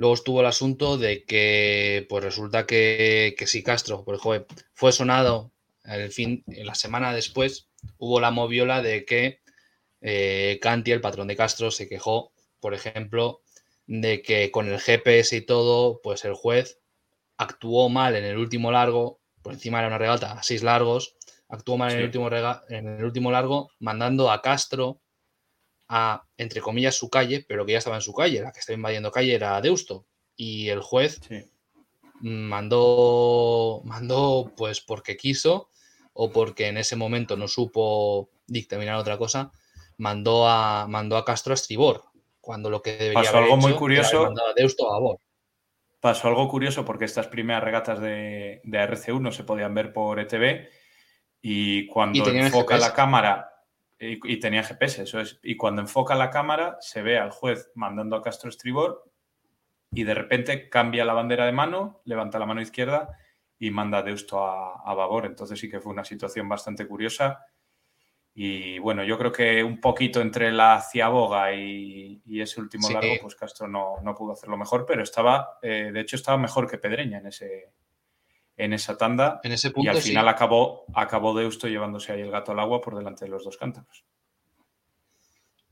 Luego estuvo el asunto de que, pues resulta que, si Castro, por ejemplo, fue sonado el fin, la semana después, hubo la moviola de que eh, Canti, el patrón de Castro, se quejó, por ejemplo, de que con el GPS y todo, pues el juez actuó mal en el último largo, por encima era una regata a seis largos, actuó mal en, el último en el último largo, mandando a Castro a, entre comillas, su calle, pero que ya estaba en su calle, la que estaba invadiendo calle era Deusto. Y el juez mandó, mandó, pues porque quiso o porque en ese momento no supo dictaminar otra cosa, mandó a, mandó a Castro a estribor, cuando lo que debería Pasó algo muy curioso. a Deusto a favor. Pasó algo curioso porque estas primeras regatas de, de RC1 se podían ver por ETV y cuando enfoca la cámara y, tenía GPS, eso es. Y cuando enfoca la cámara, se ve al juez mandando a Castro estribor y de repente cambia la bandera de mano, levanta la mano izquierda y manda a Deusto a, a babor. Entonces sí que fue una situación bastante curiosa. Y bueno, yo creo que un poquito entre la ciaboga y, y ese último largo, pues Castro no, no, pudo hacerlo mejor, pero estaba, eh, de hecho, estaba mejor que Pedreña en ese, en esa tanda. En ese punto, y al final acabó, acabó Deusto llevándose ahí el gato al agua por delante de los dos cántaros.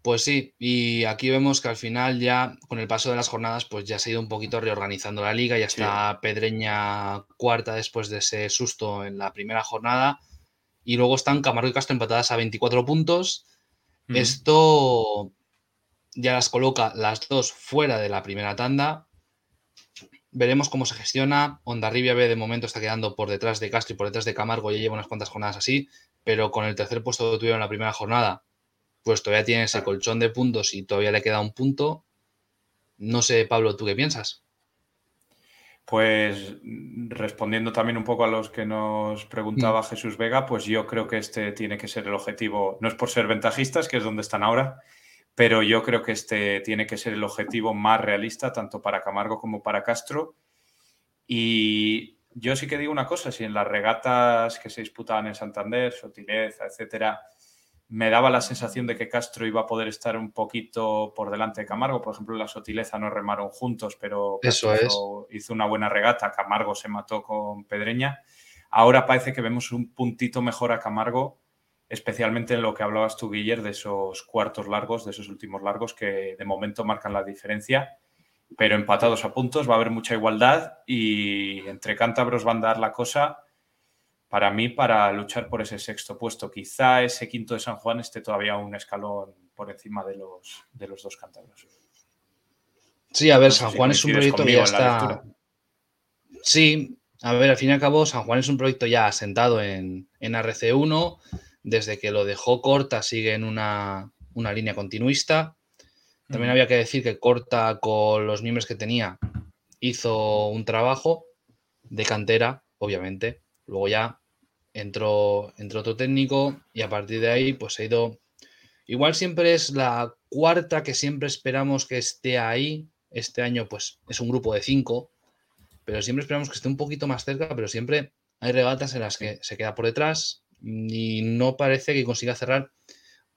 Pues sí, y aquí vemos que al final ya con el paso de las jornadas pues ya se ha ido un poquito reorganizando la liga, ya está Pedreña cuarta después de ese susto en la primera jornada Y luego están Camargo y Castro empatadas a 24 puntos. Esto ya las coloca las dos fuera de la primera tanda. Veremos cómo se gestiona. Rivia B de momento está quedando por detrás de Castro y por detrás de Camargo. Ya lleva unas cuantas jornadas así, pero con el tercer puesto que tuvieron en la primera jornada, pues todavía tiene ese colchón de puntos y todavía le queda un punto. No sé, Pablo, ¿tú qué piensas? Pues respondiendo también un poco a los que nos preguntaba mm. Jesús Vega, pues yo creo que este tiene que ser el objetivo, no es por ser ventajistas, que es donde están ahora, pero yo creo que este tiene que ser el objetivo más realista, tanto para Camargo como para Castro. Y yo sí que digo una cosa, si en las regatas que se disputaban en Santander, Sotileza, etcétera, me daba la sensación de que Castro iba a poder estar un poquito por delante de Camargo. Por ejemplo, la Sotileza no remaron juntos, pero Eso hizo una buena regata. Camargo se mató con Pedreña. Ahora parece que vemos un puntito mejor a Camargo especialmente en lo que hablabas tú, Guiller, de esos cuartos largos, de esos últimos largos que de momento marcan la diferencia, pero empatados a puntos, va a haber mucha igualdad y entre cántabros van a dar la cosa para mí para luchar por ese sexto puesto. Quizá ese quinto de San Juan esté todavía un escalón por encima de los, de los dos cántabros. Sí, a ver, San Juan es un proyecto que ya está... Sí, a ver, al fin y al cabo, San Juan es un proyecto ya asentado en, en RC1 desde que lo dejó Corta sigue en una, línea continuista. También había que decir que Corta, con los miembros que tenía, hizo un trabajo de cantera, obviamente. Luego ya entró, entró otro técnico y a partir de ahí, pues ha ido. Igual siempre es la cuarta que siempre esperamos que esté ahí. Este año, pues es un grupo de cinco, pero siempre esperamos que esté un poquito más cerca, pero siempre hay regatas en las que se queda por detrás, y no parece que consiga cerrar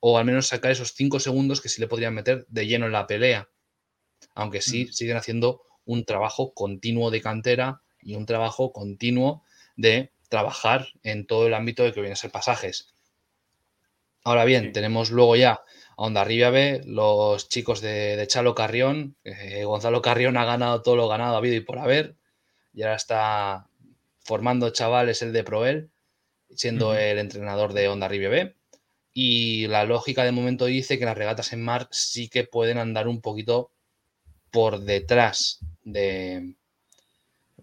o al menos sacar esos cinco segundos que sí le podrían meter de lleno en la pelea. Aunque sí mm. siguen haciendo un trabajo continuo de cantera y un trabajo continuo de trabajar en todo el ámbito de que vienen a ser pasajes. Ahora bien, tenemos luego ya a Onda Rivia B, los chicos de, Chalo Carrión. Gonzalo Carrión ha ganado todo lo ganado, ha habido y por haber. Y ahora está formando chavales el de Proel siendo el entrenador de Honda Rive B. Y la lógica de momento dice que las regatas en mar sí que pueden andar un poquito por detrás de.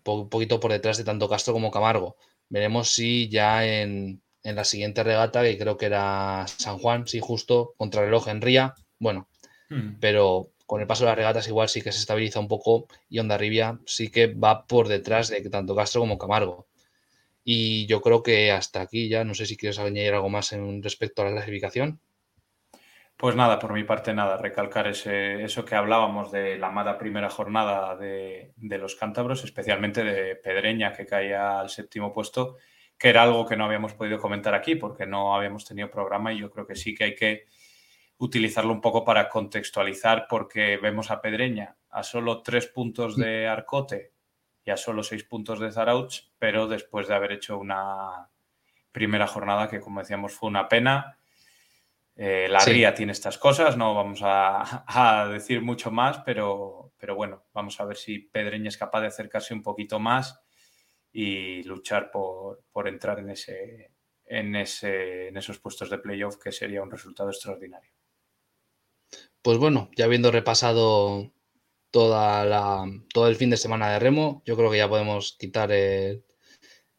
Un poquito por detrás de tanto Castro como Camargo. Veremos si ya en, la siguiente regata, que creo que era San Juan, sí, justo contra el reloj en Ría. Bueno, hmm. pero con el paso de las regatas igual sí que se estabiliza un poco y Onda Rivia sí que va por detrás de tanto Castro como Camargo. Y yo creo que hasta aquí ya, no sé si quieres añadir algo más en respecto a la clasificación. Pues nada, por mi parte nada, recalcar ese, eso que hablábamos de la mala primera jornada de, los cántabros, especialmente de Pedreña, que caía al séptimo puesto, que era algo que no habíamos podido comentar aquí porque no habíamos tenido programa y yo creo que sí que hay que utilizarlo un poco para contextualizar porque vemos a Pedreña a solo tres puntos de Arcote ya solo seis puntos de Zarauch, pero después de haber hecho una primera jornada que, como decíamos, fue una pena. Eh, la Ría tiene estas cosas, no vamos a, decir mucho más, pero, pero, bueno, vamos a ver si Pedreña es capaz de acercarse un poquito más y luchar por, por entrar en, ese, en, ese, en esos puestos de playoff, que sería un resultado extraordinario. Pues bueno, ya habiendo repasado toda la, todo el fin de semana de remo. Yo creo que ya podemos quitar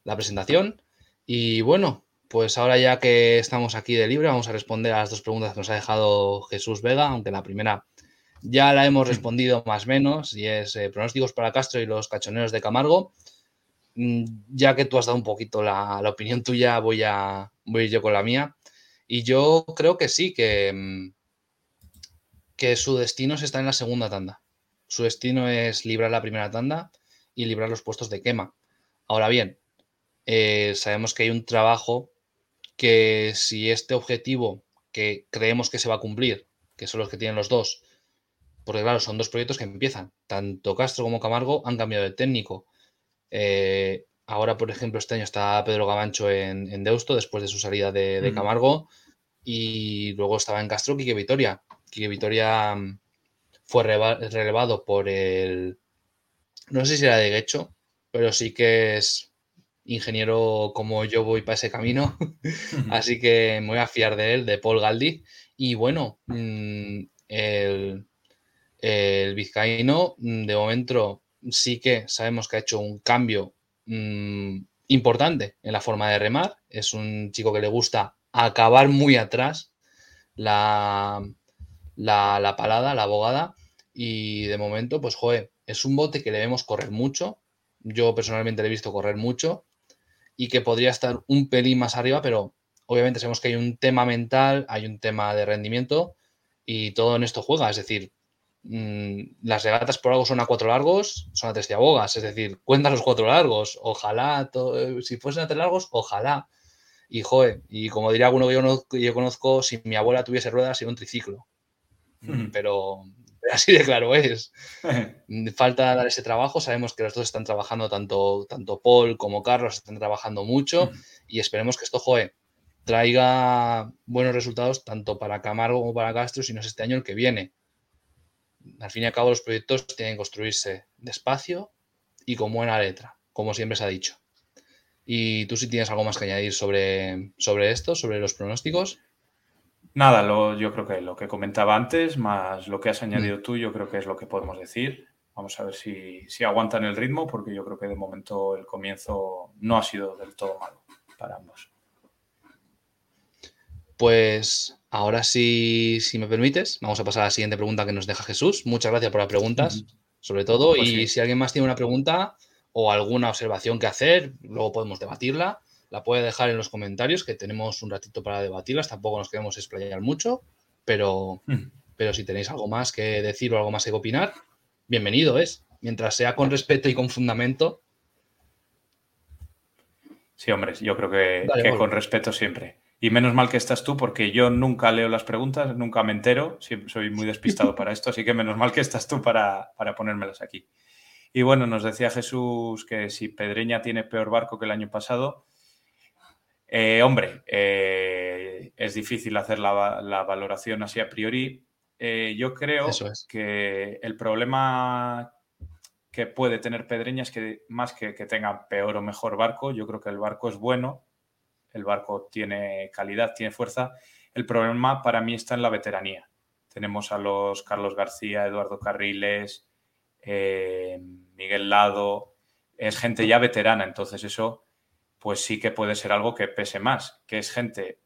la presentación. Y bueno, pues ahora ya que estamos aquí de libre, vamos a responder a las dos preguntas que nos ha dejado Jesús Vega, aunque la primera ya la hemos respondido más o menos, y es eh, pronósticos para Castro y los cachoneros de Camargo. Mm, ya que tú has dado un poquito la, la opinión tuya, voy a voy yo con la mía. Y yo creo que sí, que, mm, que su destino se está en la segunda tanda. Su destino es librar la primera tanda y librar los puestos de quema. Ahora bien, eh, sabemos que hay un trabajo que si este objetivo que creemos que se va a cumplir, que son los que tienen los dos, porque claro, son dos proyectos que empiezan. Tanto Castro como Camargo han cambiado de técnico. Eh, ahora, por ejemplo, este año está Pedro Gamancho en, Deusto después de su salida de, Camargo. Y luego estaba en Castro Quique Vitoria. Quique Vitoria mm, fue relevado por el. No sé si era de Guecho, pero sí que es ingeniero como yo voy para ese camino, así que me voy a fiar de él, de Paul Galdi. Y bueno, mm, el, el vizcaíno, mm, de momento, sí que sabemos que ha hecho un cambio mm, importante en la forma de remar. Es un chico que le gusta acabar muy atrás la, la, palada, la abogada. Y de momento, pues, joder, es un bote que le vemos correr mucho. Yo personalmente le he visto correr mucho y que podría estar un pelín más arriba, pero obviamente sabemos que hay un tema mental, hay un tema de rendimiento y todo en esto juega. Es decir, mm, las regatas por algo son a cuatro largos, son a tres abogas. Es decir, cuentan los cuatro largos. Ojalá, si fuesen a tres largos, ojalá. Y joder, y como diría alguno que yo, no, yo conozco, si mi abuela tuviese ruedas, sería un triciclo. Pero así de claro es. Falta dar ese trabajo. Sabemos que los dos están trabajando, tanto, tanto Paul como Carlos están trabajando mucho. Y esperemos que esto, joder, traiga buenos resultados tanto para Camargo como para Castro, si no es este año el que viene. Al fin y al cabo, los proyectos tienen que construirse despacio y con buena letra, como siempre se ha dicho. ¿Y tú si tienes algo más que añadir sobre, sobre esto, sobre los pronósticos? Nada, lo, yo creo que lo que comentaba antes, más lo que has añadido mm. tú, yo creo que es lo que podemos decir. Vamos a ver si, si aguantan el ritmo, porque yo creo que de momento el comienzo no ha sido del todo malo para ambos. Pues ahora sí, si me permites, vamos a pasar a la siguiente pregunta que nos deja Jesús. Muchas gracias por las preguntas, sobre todo. Pues y si alguien más tiene una pregunta, o alguna observación que hacer, luego podemos debatirla. La puede dejar en los comentarios, que tenemos un ratito para debatirlas. Tampoco nos queremos explayar mucho, pero, mm. pero si tenéis algo más que decir o algo más que opinar, bienvenido es. Mientras sea con respeto y con fundamento. Sí, hombre, yo creo que, con respeto siempre. Y menos mal que estás tú, porque yo nunca leo las preguntas, nunca me entero, siempre soy muy despistado para esto, así que menos mal que estás tú para, para ponérmelas aquí. Y bueno, nos decía Jesús que si Pedreña tiene peor barco que el año pasado, eh, hombre, eh, es difícil hacer la, valoración así a priori. Eh, yo creo que el problema que puede tener Pedreña es que más que que tenga peor o mejor barco, yo creo que el barco es bueno, el barco tiene calidad, tiene fuerza. El problema para mí está en la veteranía. Tenemos a los Carlos García, Eduardo Carriles, Miguel Lado, es gente ya veterana, entonces eso pues sí que puede ser algo que pese más, que es gente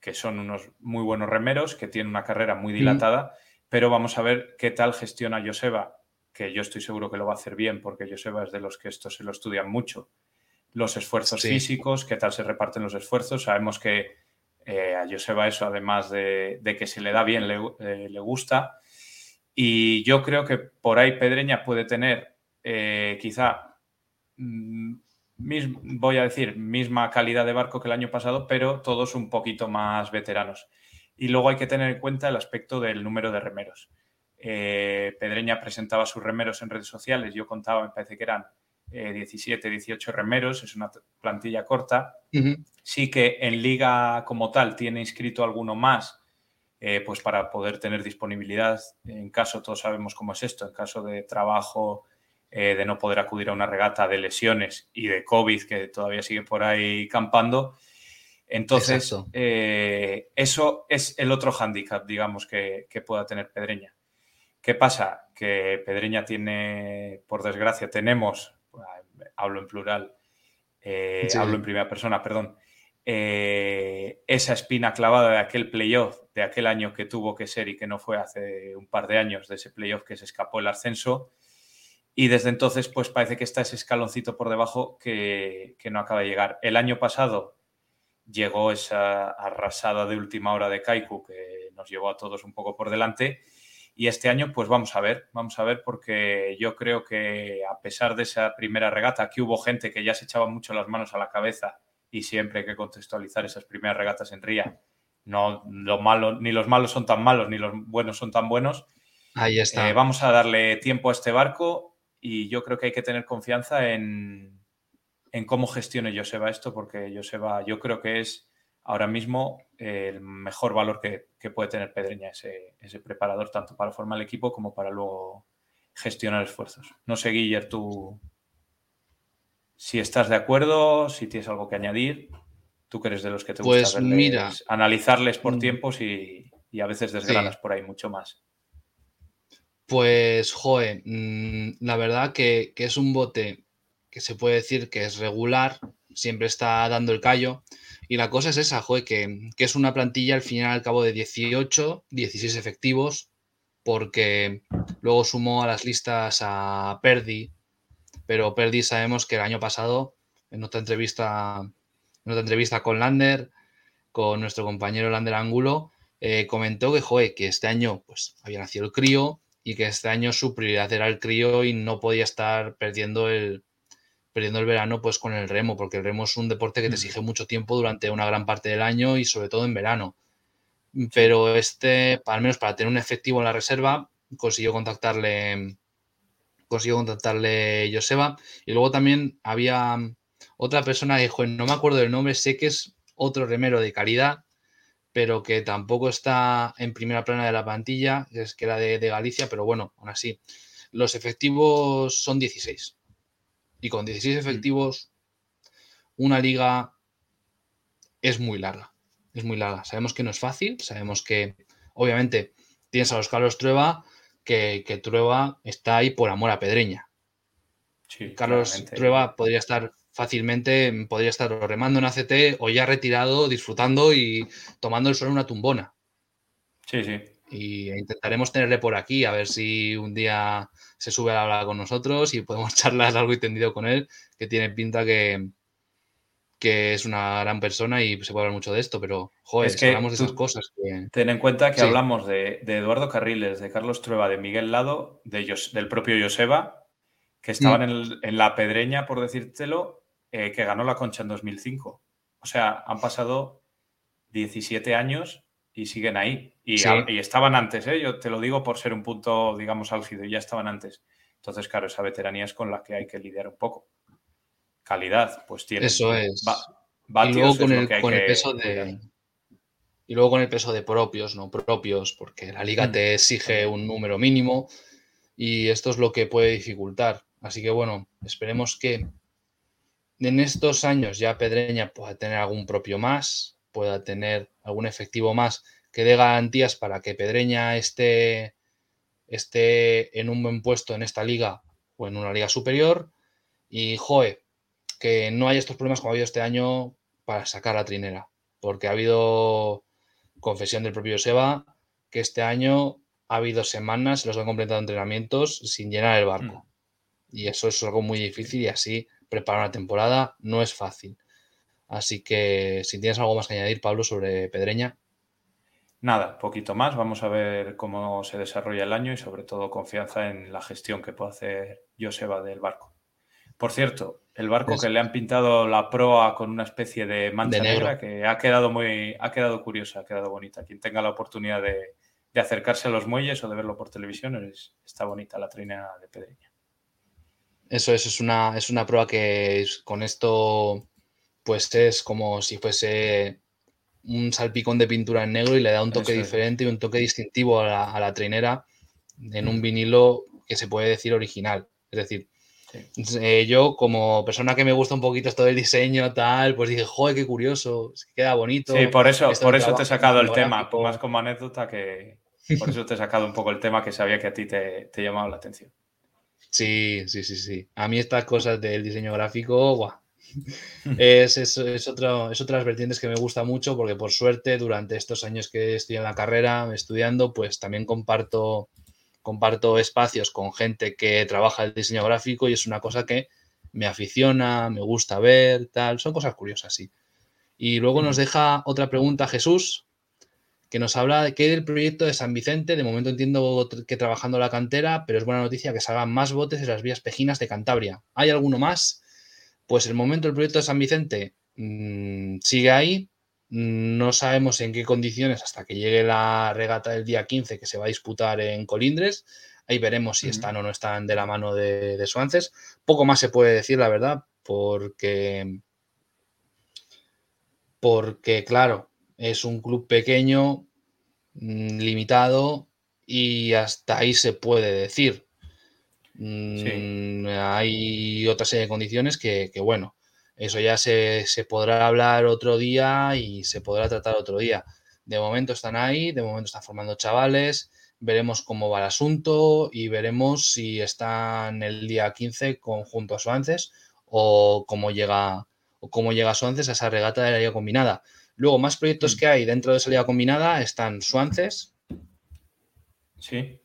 que son unos muy buenos remeros, que tienen una carrera muy dilatada, pero vamos a ver qué tal gestiona Joseba, que yo estoy seguro que lo va a hacer bien, porque Joseba es de los que esto se lo estudian mucho, los esfuerzos físicos, qué tal se reparten los esfuerzos, sabemos que eh, a Joseba eso, además de, que se le da bien, le, eh, le gusta, y yo creo que por ahí Pedreña puede tener eh, quizá, mm, voy a decir, misma calidad de barco que el año pasado, pero todos un poquito más veteranos. Y luego hay que tener en cuenta el aspecto del número de remeros. Eh, Pedreña presentaba sus remeros en redes sociales, yo contaba, me parece que eran 17, eh, 18 remeros, es una plantilla corta. Sí que en liga como tal tiene inscrito alguno más eh, pues para poder tener disponibilidad en caso, todos sabemos cómo es esto, en caso de trabajo, eh, de no poder acudir a una regata, de lesiones y de COVID que todavía sigue por ahí campando. Entonces, eh, eso es el otro hándicap, digamos, que, pueda tener Pedreña. ¿Qué pasa? Que Pedreña tiene, por desgracia, tenemos, hablo en plural, hablo en primera persona, perdón, eh, esa espina clavada de aquel playoff, de aquel año que tuvo que ser y que no fue hace un par de años, de ese playoff que se escapó el ascenso. Y desde entonces, pues parece que está ese escaloncito por debajo que, no acaba de llegar. El año pasado llegó esa arrasada de última hora de Kaiku que nos llevó a todos un poco por delante. Y este año, pues vamos a ver, vamos a ver, porque yo creo que a pesar de esa primera regata, que hubo gente que ya se echaba mucho las manos a la cabeza y siempre hay que contextualizar esas primeras regatas en Ría. No, lo malo, ni los malos son tan malos, ni los buenos son tan buenos. Ahí está. Eh, vamos a darle tiempo a este barco y yo creo que hay que tener confianza en, en cómo gestione Joseba esto, porque Joseba yo creo que es ahora mismo el mejor valor que, puede tener Pedreña, ese, ese, preparador, tanto para formar el equipo como para luego gestionar esfuerzos. No sé, Guiller, tú, si estás de acuerdo, si tienes algo que añadir. Tú que eres de los que te Pues gusta mira. analizarles por Mm. tiempos y, y a veces desgranas por ahí mucho más. Pues, joe, mm, la verdad que, es un bote que se puede decir que es regular, siempre está dando el callo. Y la cosa es esa, joe, que, que es una plantilla al final al cabo de 18, 16 efectivos, porque luego sumó a las listas a Perdi, pero Perdi sabemos que el año pasado, en otra entrevista, en otra entrevista con Lander, con nuestro compañero Lander Angulo, eh, comentó que, joe, que este año pues, había nacido el crío y que este año su prioridad era el crío y no podía estar perdiendo el, perdiendo el verano pues con el remo, porque el remo es un deporte que te Mm. exige mucho tiempo durante una gran parte del año y sobre todo en verano. Pero este, al menos para tener un efectivo en la reserva, consiguió contactarle consiguió contactarle Joseba y luego también había otra persona que dijo, no me acuerdo del nombre, sé que es otro remero de calidad, pero que tampoco está en primera plana de la plantilla, que es que era de, de Galicia, pero bueno, aún así. Los efectivos son 16. Y con 16 efectivos, una liga es muy larga. Es muy larga. Sabemos que no es fácil, sabemos que, obviamente, tienes a los Carlos Trueba, que, que Trueba está ahí por amor a Pedreña. Sí, Carlos claramente. Trueba podría estar fácilmente, podría estar remando en ACT o ya retirado, disfrutando y tomando el sol en una tumbona. Sí, sí. Y intentaremos tenerle por aquí, a ver si un día se sube a la habla con nosotros y podemos charlar largo y tendido con él, que tiene pinta que, que es una gran persona y se puede hablar mucho de esto, pero joder, Es que hablamos de esas cosas que... Ten en cuenta que Sí. hablamos de, de Eduardo Carriles, de Carlos Trueba, de Miguel Lado, de del propio Joseba, que estaban Mm. en la pedreña, por decírtelo, eh, que ganó la concha en 2005. O sea, han pasado 17 años y siguen ahí. Y, Sí. a- y estaban antes, ¿eh? yo te lo digo por ser un punto, digamos, álgido, y ya estaban antes. Entonces, claro, esa veteranía es con la que hay que lidiar un poco. Calidad, pues tiene. Eso es. y luego con el, con el peso de... Y luego con el peso de propios, no propios, porque la liga Mm. te exige un número mínimo y esto es lo que puede dificultar. Así que bueno, esperemos que en estos años ya Pedreña pueda tener algún propio más, pueda tener algún efectivo más que dé garantías para que Pedreña esté, esté en un buen puesto en esta liga o en una liga superior. Y joe, que no haya estos problemas como ha habido este año para sacar la trinera, porque ha habido confesión del propio Seba que este año ha habido semanas que han completado entrenamientos sin llenar el barco. Y eso es algo muy difícil y así preparar una temporada no es fácil. Así que si tienes algo más que añadir, Pablo, sobre Pedreña. Nada, poquito más. Vamos a ver cómo se desarrolla el año y sobre todo confianza en la gestión que puede hacer Joseba del barco. Por cierto, el barco que le han pintado la proa con una especie de mancha De negra que ha quedado muy, ha quedado curiosa, ha quedado bonita. Quien tenga la oportunidad de, de acercarse a los muelles o de verlo por televisión, es- está bonita la trinea de Pedreña. Eso es, es una, es una prueba que con esto pues es como si fuese un salpicón de pintura en negro y le da un toque Eso es. diferente y un toque distintivo a la, a la trinera en un Mm. vinilo que se puede decir original. Es decir, Sí. eh, yo como persona que me gusta un poquito esto del diseño, tal, pues dije, joder, qué curioso, queda bonito. Sí, por eso, por eso te he sacado el tema, más como anécdota que por eso te he sacado un poco el tema que sabía que a ti te, te llamaba la atención. Sí, sí, sí, sí. A mí estas cosas del diseño gráfico, guau. Es, es, es, otro, es otras vertientes que me gusta mucho porque por suerte durante estos años que estoy en la carrera estudiando, pues también comparto, comparto espacios con gente que trabaja el diseño gráfico y es una cosa que me aficiona, me gusta ver, tal, son cosas curiosas, sí. Y luego nos deja otra pregunta Jesús, que nos habla de que del proyecto de San Vicente, de momento entiendo que trabajando la cantera, pero es buena noticia que salgan más botes en las vías pejinas de Cantabria. ¿Hay alguno más? Pues el momento del proyecto de San Vicente mmm, sigue ahí. No sabemos en qué condiciones hasta que llegue la regata del día 15 que se va a disputar en Colindres. Ahí veremos si uh -huh. están o no están de la mano de, de Suances. Poco más se puede decir, la verdad, porque, porque claro, es un club pequeño, mmm, limitado y hasta ahí se puede decir. Mm, hay otra serie de condiciones que, bueno, eso ya se, podrá hablar otro día y se podrá tratar otro día. De momento están ahí, de momento están formando chavales, veremos cómo va el asunto y veremos si están el día 15 conjunto a Suances o cómo llega, o cómo llega Suances a esa regata de la liga combinada. Luego, más proyectos mm. que hay dentro de esa liga combinada están Suances. Sí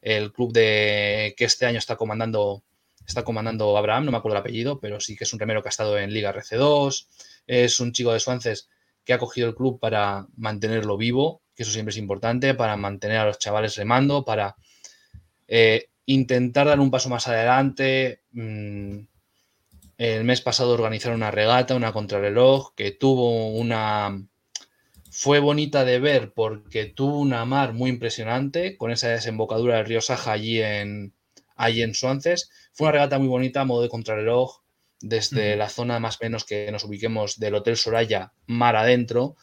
el club de que este año está comandando está comandando Abraham, no me acuerdo el apellido, pero sí que es un remero que ha estado en Liga RC2, es un chico de Suances que ha cogido el club para mantenerlo vivo, que eso siempre es importante, para mantener a los chavales remando, para eh, intentar dar un paso más adelante. Mm, el mes pasado organizaron una regata, una contrarreloj, que tuvo una, fue bonita de ver porque tuvo una mar muy impresionante con esa desembocadura del río Saja allí en, allí en Suances. Fue una regata muy bonita, a modo de contrarreloj, desde la zona más o menos que nos ubiquemos del Hotel Soraya, mar adentro.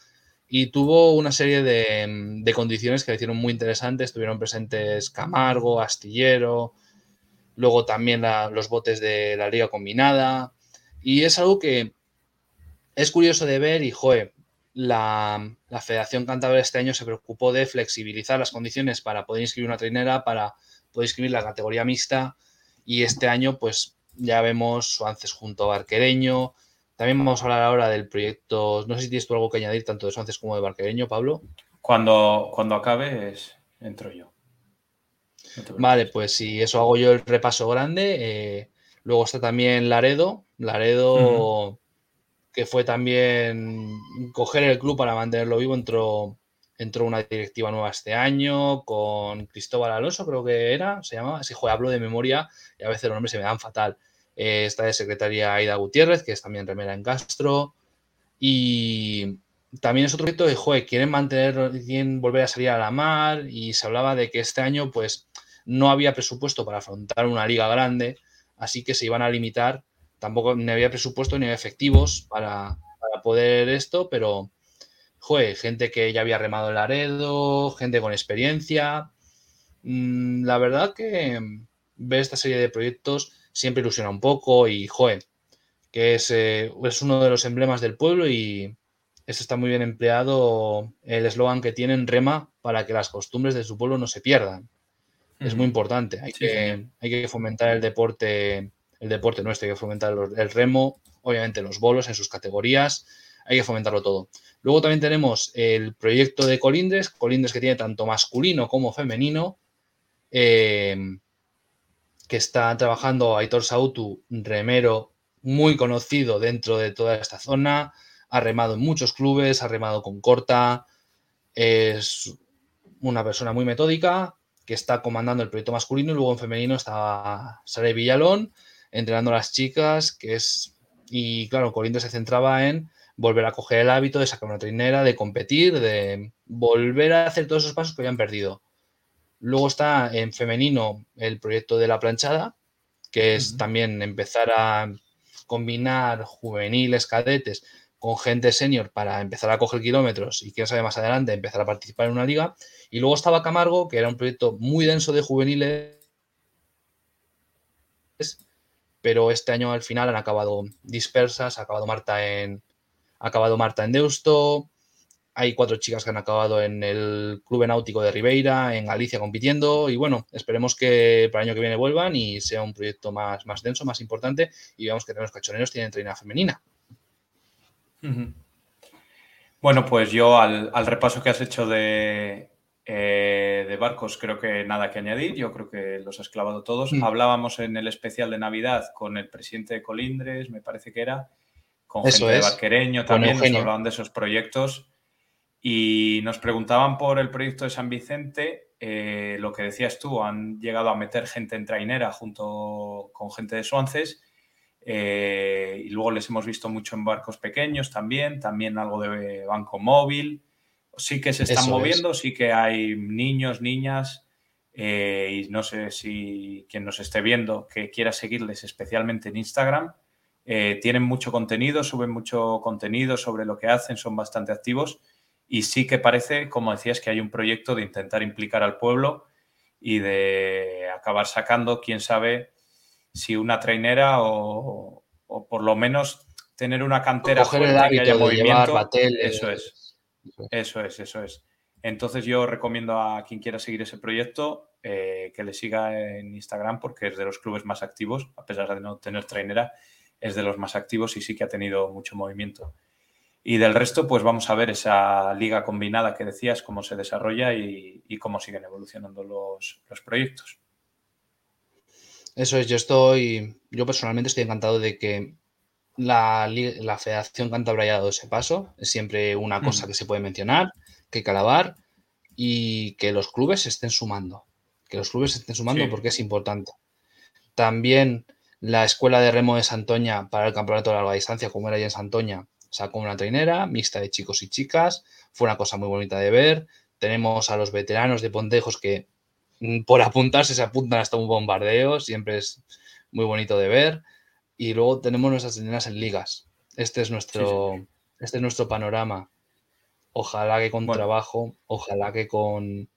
Y tuvo una serie de, condiciones que le hicieron muy interesantes. Estuvieron presentes Camargo, Astillero, luego también los botes de la Liga Combinada. Y es algo que es curioso de ver y, joe, la, Federación Cantabria este año se preocupó de flexibilizar las condiciones para poder inscribir una trainera, para poder inscribir la categoría mixta y este año pues ya vemos Suances junto a Barquereño. También vamos a hablar ahora del proyecto, no sé si tienes tú algo que añadir tanto de Suances como de Barquereño, Pablo. Cuando, cuando acabe entro yo. Vale, pues si eso hago yo el repaso grande. Eh, luego está también Laredo. Laredo que fue también coger el club para mantenerlo vivo. Entró, entró una directiva nueva este año con Cristóbal Alonso, creo que era, se llamaba. Si juega, hablo de memoria y a veces los nombres se me dan fatal. Eh, está de secretaria Aida Gutiérrez, que es también remera en Castro. Y también es otro proyecto de, joder, quieren mantener, quieren volver a salir a la mar. Y se hablaba de que este año, pues, no había presupuesto para afrontar una liga grande, así que se iban a limitar tampoco ni había presupuesto ni efectivos para, poder esto, pero, joder, gente que ya había remado el Laredo, gente con experiencia. Mm, la verdad que ver esta serie de proyectos siempre ilusiona un poco y, joder, que es, eh, es uno de los emblemas del pueblo y esto está muy bien empleado, el eslogan que tienen Rema para que las costumbres de su pueblo no se pierdan. Es muy importante, hay, que, hay que fomentar el deporte el deporte nuestro, hay que fomentar el remo, obviamente los bolos en sus categorías, hay que fomentarlo todo. Luego también tenemos el proyecto de Colindres, Colindres que tiene tanto masculino como femenino, eh, que está trabajando Aitor Sautu, remero muy conocido dentro de toda esta zona, ha remado en muchos clubes, ha remado con corta, es una persona muy metódica que está comandando el proyecto masculino y luego en femenino está Sara Villalón, entrenando a las chicas, que es... Y claro, Corinto se centraba en volver a coger el hábito de sacar una trinera, de competir, de volver a hacer todos esos pasos que habían perdido. Luego está en femenino el proyecto de la planchada, que es también empezar a combinar juveniles, cadetes con gente senior para empezar a coger kilómetros y quién sabe más adelante empezar a participar en una liga. Y luego estaba Camargo, que era un proyecto muy denso de juveniles pero este año al final han acabado dispersas, ha acabado Marta en, ha acabado Marta en Deusto, hay cuatro chicas que han acabado en el Club Náutico de Ribeira, en Galicia compitiendo y bueno, esperemos que para el año que viene vuelvan y sea un proyecto más, más denso, más importante y veamos que los cachoneros tienen treina femenina. Bueno, pues yo al repaso que has hecho de, eh, de barcos creo que nada que añadir, yo creo que los has clavado todos. Mm. Hablábamos en el especial de Navidad con el presidente de Colindres, me parece que era, con gente de Barquereño también, nos hablaban de esos proyectos. Y nos preguntaban por el proyecto de San Vicente, eh, lo que decías tú, han llegado a meter gente en trainera junto con gente de Suances eh, y luego les hemos visto mucho en barcos pequeños también, también algo de banco móvil. Sí que se están moviendo, sí que hay niños, niñas, eh, y no sé si quien nos esté viendo que quiera seguirles especialmente en Instagram, eh, tienen mucho contenido, suben mucho contenido sobre lo que hacen, son bastante activos y sí que parece, como decías, que hay un proyecto de intentar implicar al pueblo y de acabar sacando, quién sabe, si una trainera o, por lo menos tener una cantera fuerte que haya movimiento. eso es. Eso es, eso es. Entonces yo recomiendo a quien quiera seguir ese proyecto eh, que le siga en Instagram porque es de los clubes más activos, a pesar de no tener trainera, es de los más activos y sí que ha tenido mucho movimiento. Y del resto, pues vamos a ver esa liga combinada que decías, cómo se desarrolla y, cómo siguen evolucionando los, proyectos. Eso es, yo estoy, yo personalmente estoy encantado de que la, la Federación Cántabra haya dado ese paso. Es siempre una cosa mm. que se puede mencionar, que calabar y que los clubes se estén sumando. Que los clubes se estén sumando porque es importante. También la Escuela de Remo de Santoña para el Campeonato de Larga Distancia, como era ya en Santoña, sacó una trainera mixta de chicos y chicas. Fue una cosa muy bonita de ver. Tenemos a los veteranos de Pontejos que por apuntarse se apuntan hasta un bombardeo. Siempre es muy bonito de ver. Y luego tenemos nuestras traineras en ligas. Este es nuestro, Este es nuestro panorama. Ojalá que con trabajo, ojalá que con,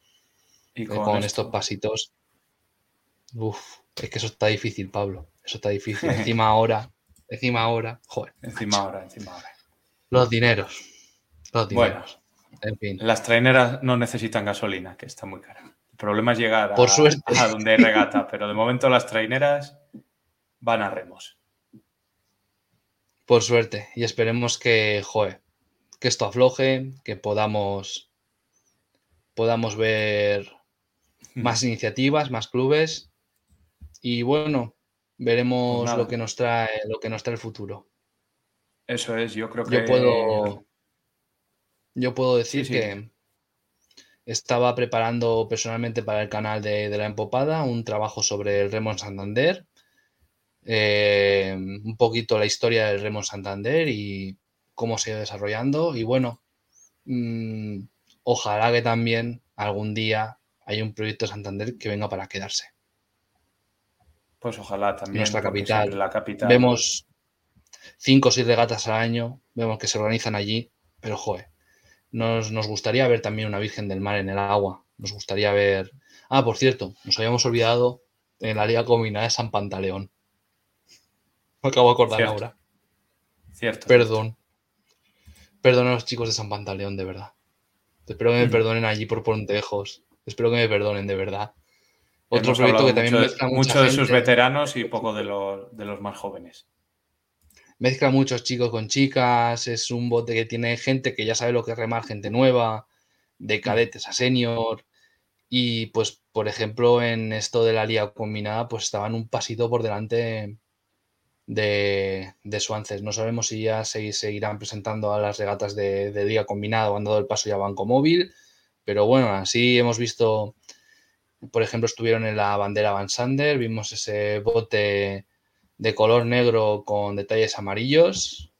y con, estos pasitos. Uf, es que eso está difícil, Pablo. Eso está difícil. encima ahora, encima ahora, joder. Encima ahora, encima ahora. Los dineros. Los dineros. en fin. Las traineras no necesitan gasolina, que está muy cara. Problema es llegar Por a, a donde hay regata, pero de momento las traineras van a remos. Por suerte. Y esperemos que, que esto afloje, que podamos, podamos ver más iniciativas, más clubes. Y bueno, veremos pues lo que nos trae, lo que nos trae el futuro. Eso es, yo creo que. Yo puedo, yo puedo decir que estaba preparando personalmente para el canal de, La Empopada un trabajo sobre el Remo Santander, eh, un poquito la historia del Remo Santander y cómo se ha ido desarrollando. Y bueno, mm, ojalá que también algún día haya un proyecto Santander que venga para quedarse. Pues ojalá también. Nuestra capital. La capital. Vemos cinco o seis regatas al año, vemos que se organizan allí, pero joder, nos, gustaría ver también una Virgen del Mar en el agua, nos gustaría ver... Ah, por cierto, nos habíamos olvidado en la Liga Combinada de San Pantaleón. Me acabo de acordar ahora. Cierto. Perdón. Perdón a los chicos de San Pantaleón, de verdad. Espero que me mm. perdonen allí por Pontejos. Espero que me perdonen, de verdad. Otro proyecto que también mucho, mucho de sus veteranos y poco de de los más jóvenes mezcla muchos chicos con chicas, es un bote que tiene gente que ya sabe lo que es remar, gente nueva, de mm. cadetes a senior. Y pues, por ejemplo, en esto de la liga combinada, pues estaban un pasito por delante de, de Suances. No sabemos si ya se seguirán presentando a las regatas de, de liga combinada o han dado el paso ya a Banco Móvil. Pero bueno, así hemos visto, por ejemplo, estuvieron en la bandera Van Sander, vimos ese bote de color negro con detalles amarillos,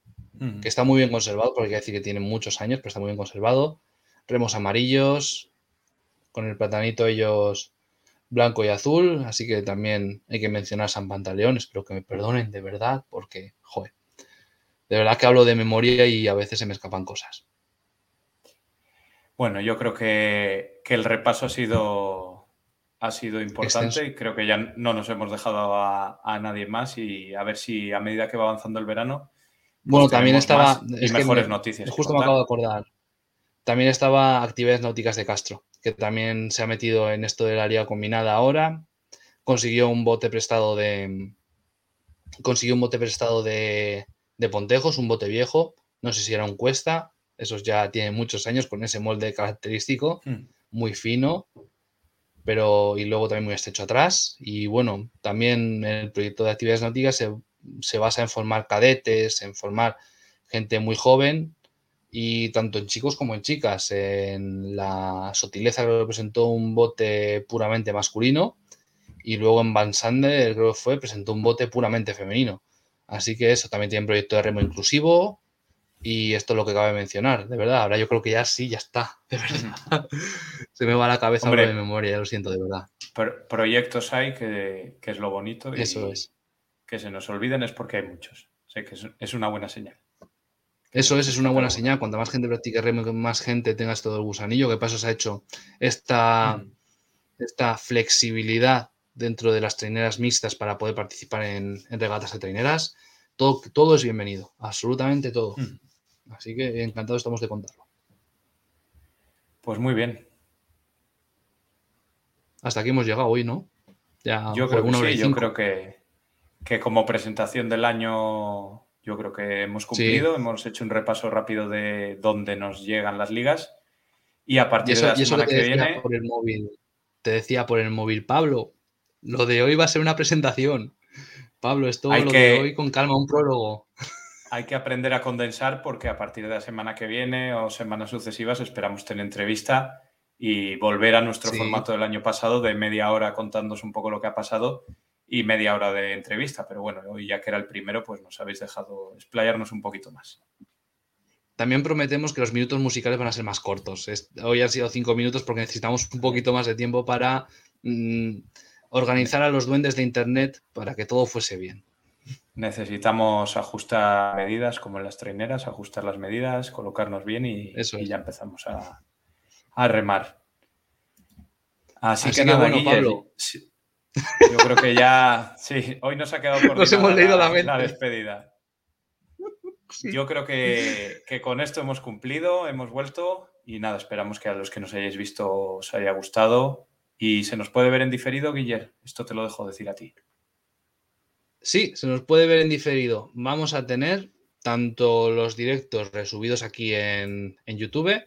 que está muy bien conservado, porque hay que decir que tiene muchos años, pero está muy bien conservado. Remos amarillos, con el platanito ellos blanco y azul, así que también hay que mencionar San Pantaleón, espero que me perdonen de verdad, porque, joder, de verdad que hablo de memoria y a veces se me escapan cosas. Bueno, yo creo que, que el repaso ha sido ha sido importante y creo que ya no nos hemos dejado a, nadie más y a ver si a medida que va avanzando el verano. Pues bueno, también estaba. Y mejores noticias. Justo me acabo de acordar. También estaba Actividades Náuticas de Castro, que también se ha metido en esto de la liga combinada ahora. Consiguió un bote prestado de. Consiguió un bote prestado de, de Pontejos, un bote viejo. No sé si era un cuesta. Esos ya tienen muchos años con ese molde característico, hmm. muy fino pero y luego también muy estrecho atrás. Y bueno, también el proyecto de actividades náuticas se, se, basa en formar cadetes, en formar gente muy joven y tanto en chicos como en chicas. En la Sotileza creo que presentó un bote puramente masculino y luego en Van Sander creo que fue, presentó un bote puramente femenino. Así que eso también tiene un proyecto de remo inclusivo, y esto es lo que cabe mencionar, de verdad. Ahora yo creo que ya sí, ya está, de verdad. Se me va la cabeza de memoria, ya lo siento, de verdad. proyectos hay que, es lo bonito. Y Eso es. Que se nos olviden es porque hay muchos. Sé que es, una buena señal. Eso es, es una buena señal. Cuanta más gente practique remo, más gente tenga esto del gusanillo. ¿Qué paso se ha hecho esta, esta flexibilidad dentro de las traineras mixtas para poder participar en, regatas de traineras, todo, todo es bienvenido, absolutamente todo. Así que encantado estamos de contarlo. Pues muy bien. Hasta aquí hemos llegado hoy, ¿no? Ya yo creo que sí, yo creo que, que, como presentación del año, yo creo que hemos cumplido, hemos hecho un repaso rápido de dónde nos llegan las ligas y a partir de la semana que viene... Por el móvil, te decía por el móvil, Pablo, lo de hoy va a ser una presentación. Pablo, esto lo de hoy con calma, un prólogo. Hay que aprender a condensar porque a partir de la semana que viene o semanas sucesivas esperamos tener entrevista y volver a nuestro formato del año pasado de media hora contándonos un poco lo que ha pasado y media hora de entrevista. Pero bueno, hoy ya que era el primero, pues nos habéis dejado explayarnos un poquito más. También prometemos que los minutos musicales van a ser más cortos. Hoy han sido cinco minutos porque necesitamos un poquito más de tiempo para mm, organizar a los duendes de Internet para que todo fuese bien. Necesitamos ajustar medidas como en las traineras, ajustar las medidas, colocarnos bien y, ya empezamos a, remar. Así, que, nada, bueno, Pablo. Yo creo que ya, sí, hoy nos ha quedado por nos hemos leído la, la, despedida. Yo creo que, que, con esto hemos cumplido, hemos vuelto y nada, esperamos que a los que nos hayáis visto os haya gustado y se nos puede ver en diferido, Guiller. Esto te lo dejo decir a ti. Sí, se nos puede ver en diferido. Vamos a tener tanto los directos resubidos aquí en, YouTube,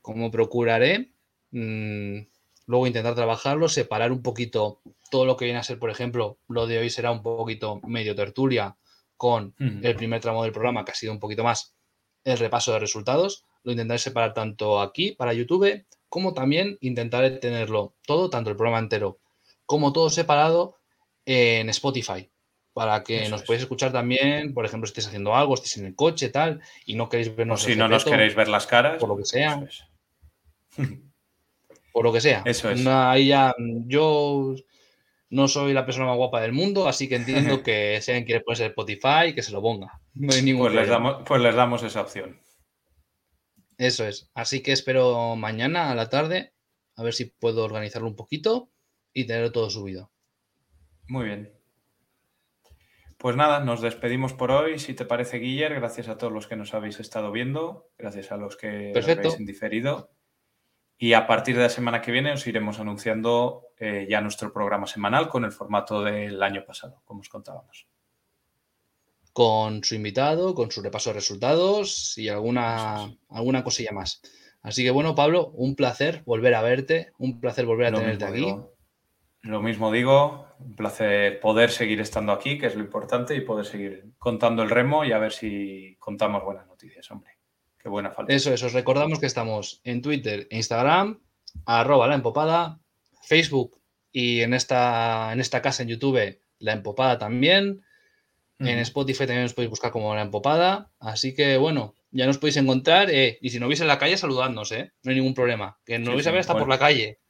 como procuraré mm, luego intentar trabajarlo, separar un poquito todo lo que viene a ser, por ejemplo, lo de hoy será un poquito medio tertulia con el primer tramo del programa, que ha sido un poquito más el repaso de resultados. Lo intentaré separar tanto aquí para YouTube como también intentaré tenerlo todo, tanto el programa entero como todo separado en Spotify, para que nos podáis escuchar también, por ejemplo, si estáis haciendo algo, estáis en el coche, tal, y no queréis vernos. O si no nos queréis ver las caras. Por lo que sea. por lo que sea. Eso es. ahí ya, yo no soy la persona más guapa del mundo, así que entiendo que si alguien quiere ponerse Spotify, que se lo ponga. No hay ningún pues, les damos, pues les damos esa opción. Eso es. Así que espero mañana a la tarde a ver si puedo organizarlo un poquito y tener todo subido. Muy bien. Pues nada, nos despedimos por hoy. Si te parece, Guiller, gracias a todos los que nos habéis estado viendo, gracias a los que habéis diferido. Y a partir de la semana que viene os iremos anunciando eh, ya nuestro programa semanal con el formato del año pasado, como os contábamos con su invitado, con su repaso de resultados y alguna, alguna cosilla más. Así que bueno, Pablo, un placer volver a verte, un placer volver a tenerte aquí. Lo mismo digo, un placer poder seguir estando aquí, que es lo importante, y poder seguir contando el remo y a ver si contamos buenas noticias, hombre. Qué buena falta. Eso, eso. Os recordamos que estamos en Twitter e Instagram, arroba la empopada, Facebook y en esta, en esta casa en YouTube, la empopada también. En Spotify también os podéis buscar como La Empopada. Así que bueno, ya nos podéis encontrar. Eh, y si no veis en la calle, saludadnos, ¿eh? No hay ningún problema. Que no vais a ver hasta por la calle.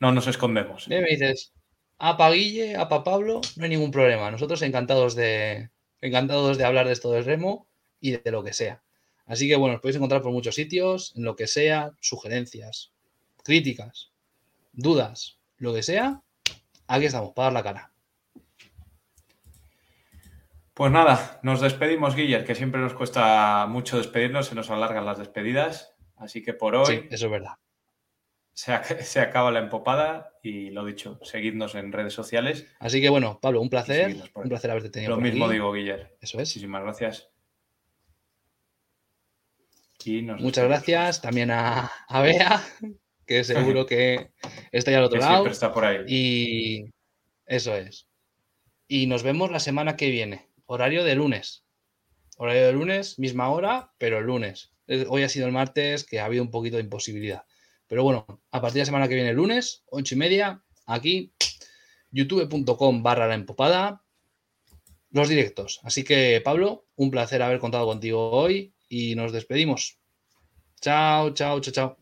No nos escondemos. me dices, apa Guille, apa Pablo, no hay ningún problema. Nosotros encantados de, encantados de hablar de esto del remo y de lo que sea. Así que bueno, os podéis encontrar por muchos sitios, en lo que sea, sugerencias, críticas, dudas, lo que sea. Aquí estamos, para dar la cara. Pues nada, nos despedimos, Guiller, que siempre nos cuesta mucho despedirnos, se nos alargan las despedidas. Así que por hoy. Sí, eso es verdad. Se, acaba la empopada y lo dicho, seguidnos en redes sociales. Así que bueno, Pablo, un placer. Un placer haberte tenido. Lo mismo digo, Guiller. Eso es. Muchísimas gracias. Muchas gracias también a, a Bea, que seguro que está ya al otro lado. Siempre está por ahí. Y eso es. Y nos vemos la semana que viene horario de lunes. Horario de lunes, misma hora, pero el lunes. Hoy ha sido el martes que ha habido un poquito de imposibilidad. Pero bueno, a partir de la semana que viene, lunes, ocho y media, aquí, youtube.com barra la empopada, los directos. Así que, Pablo, un placer haber contado contigo hoy y nos despedimos. Chao, chao, chao, chao.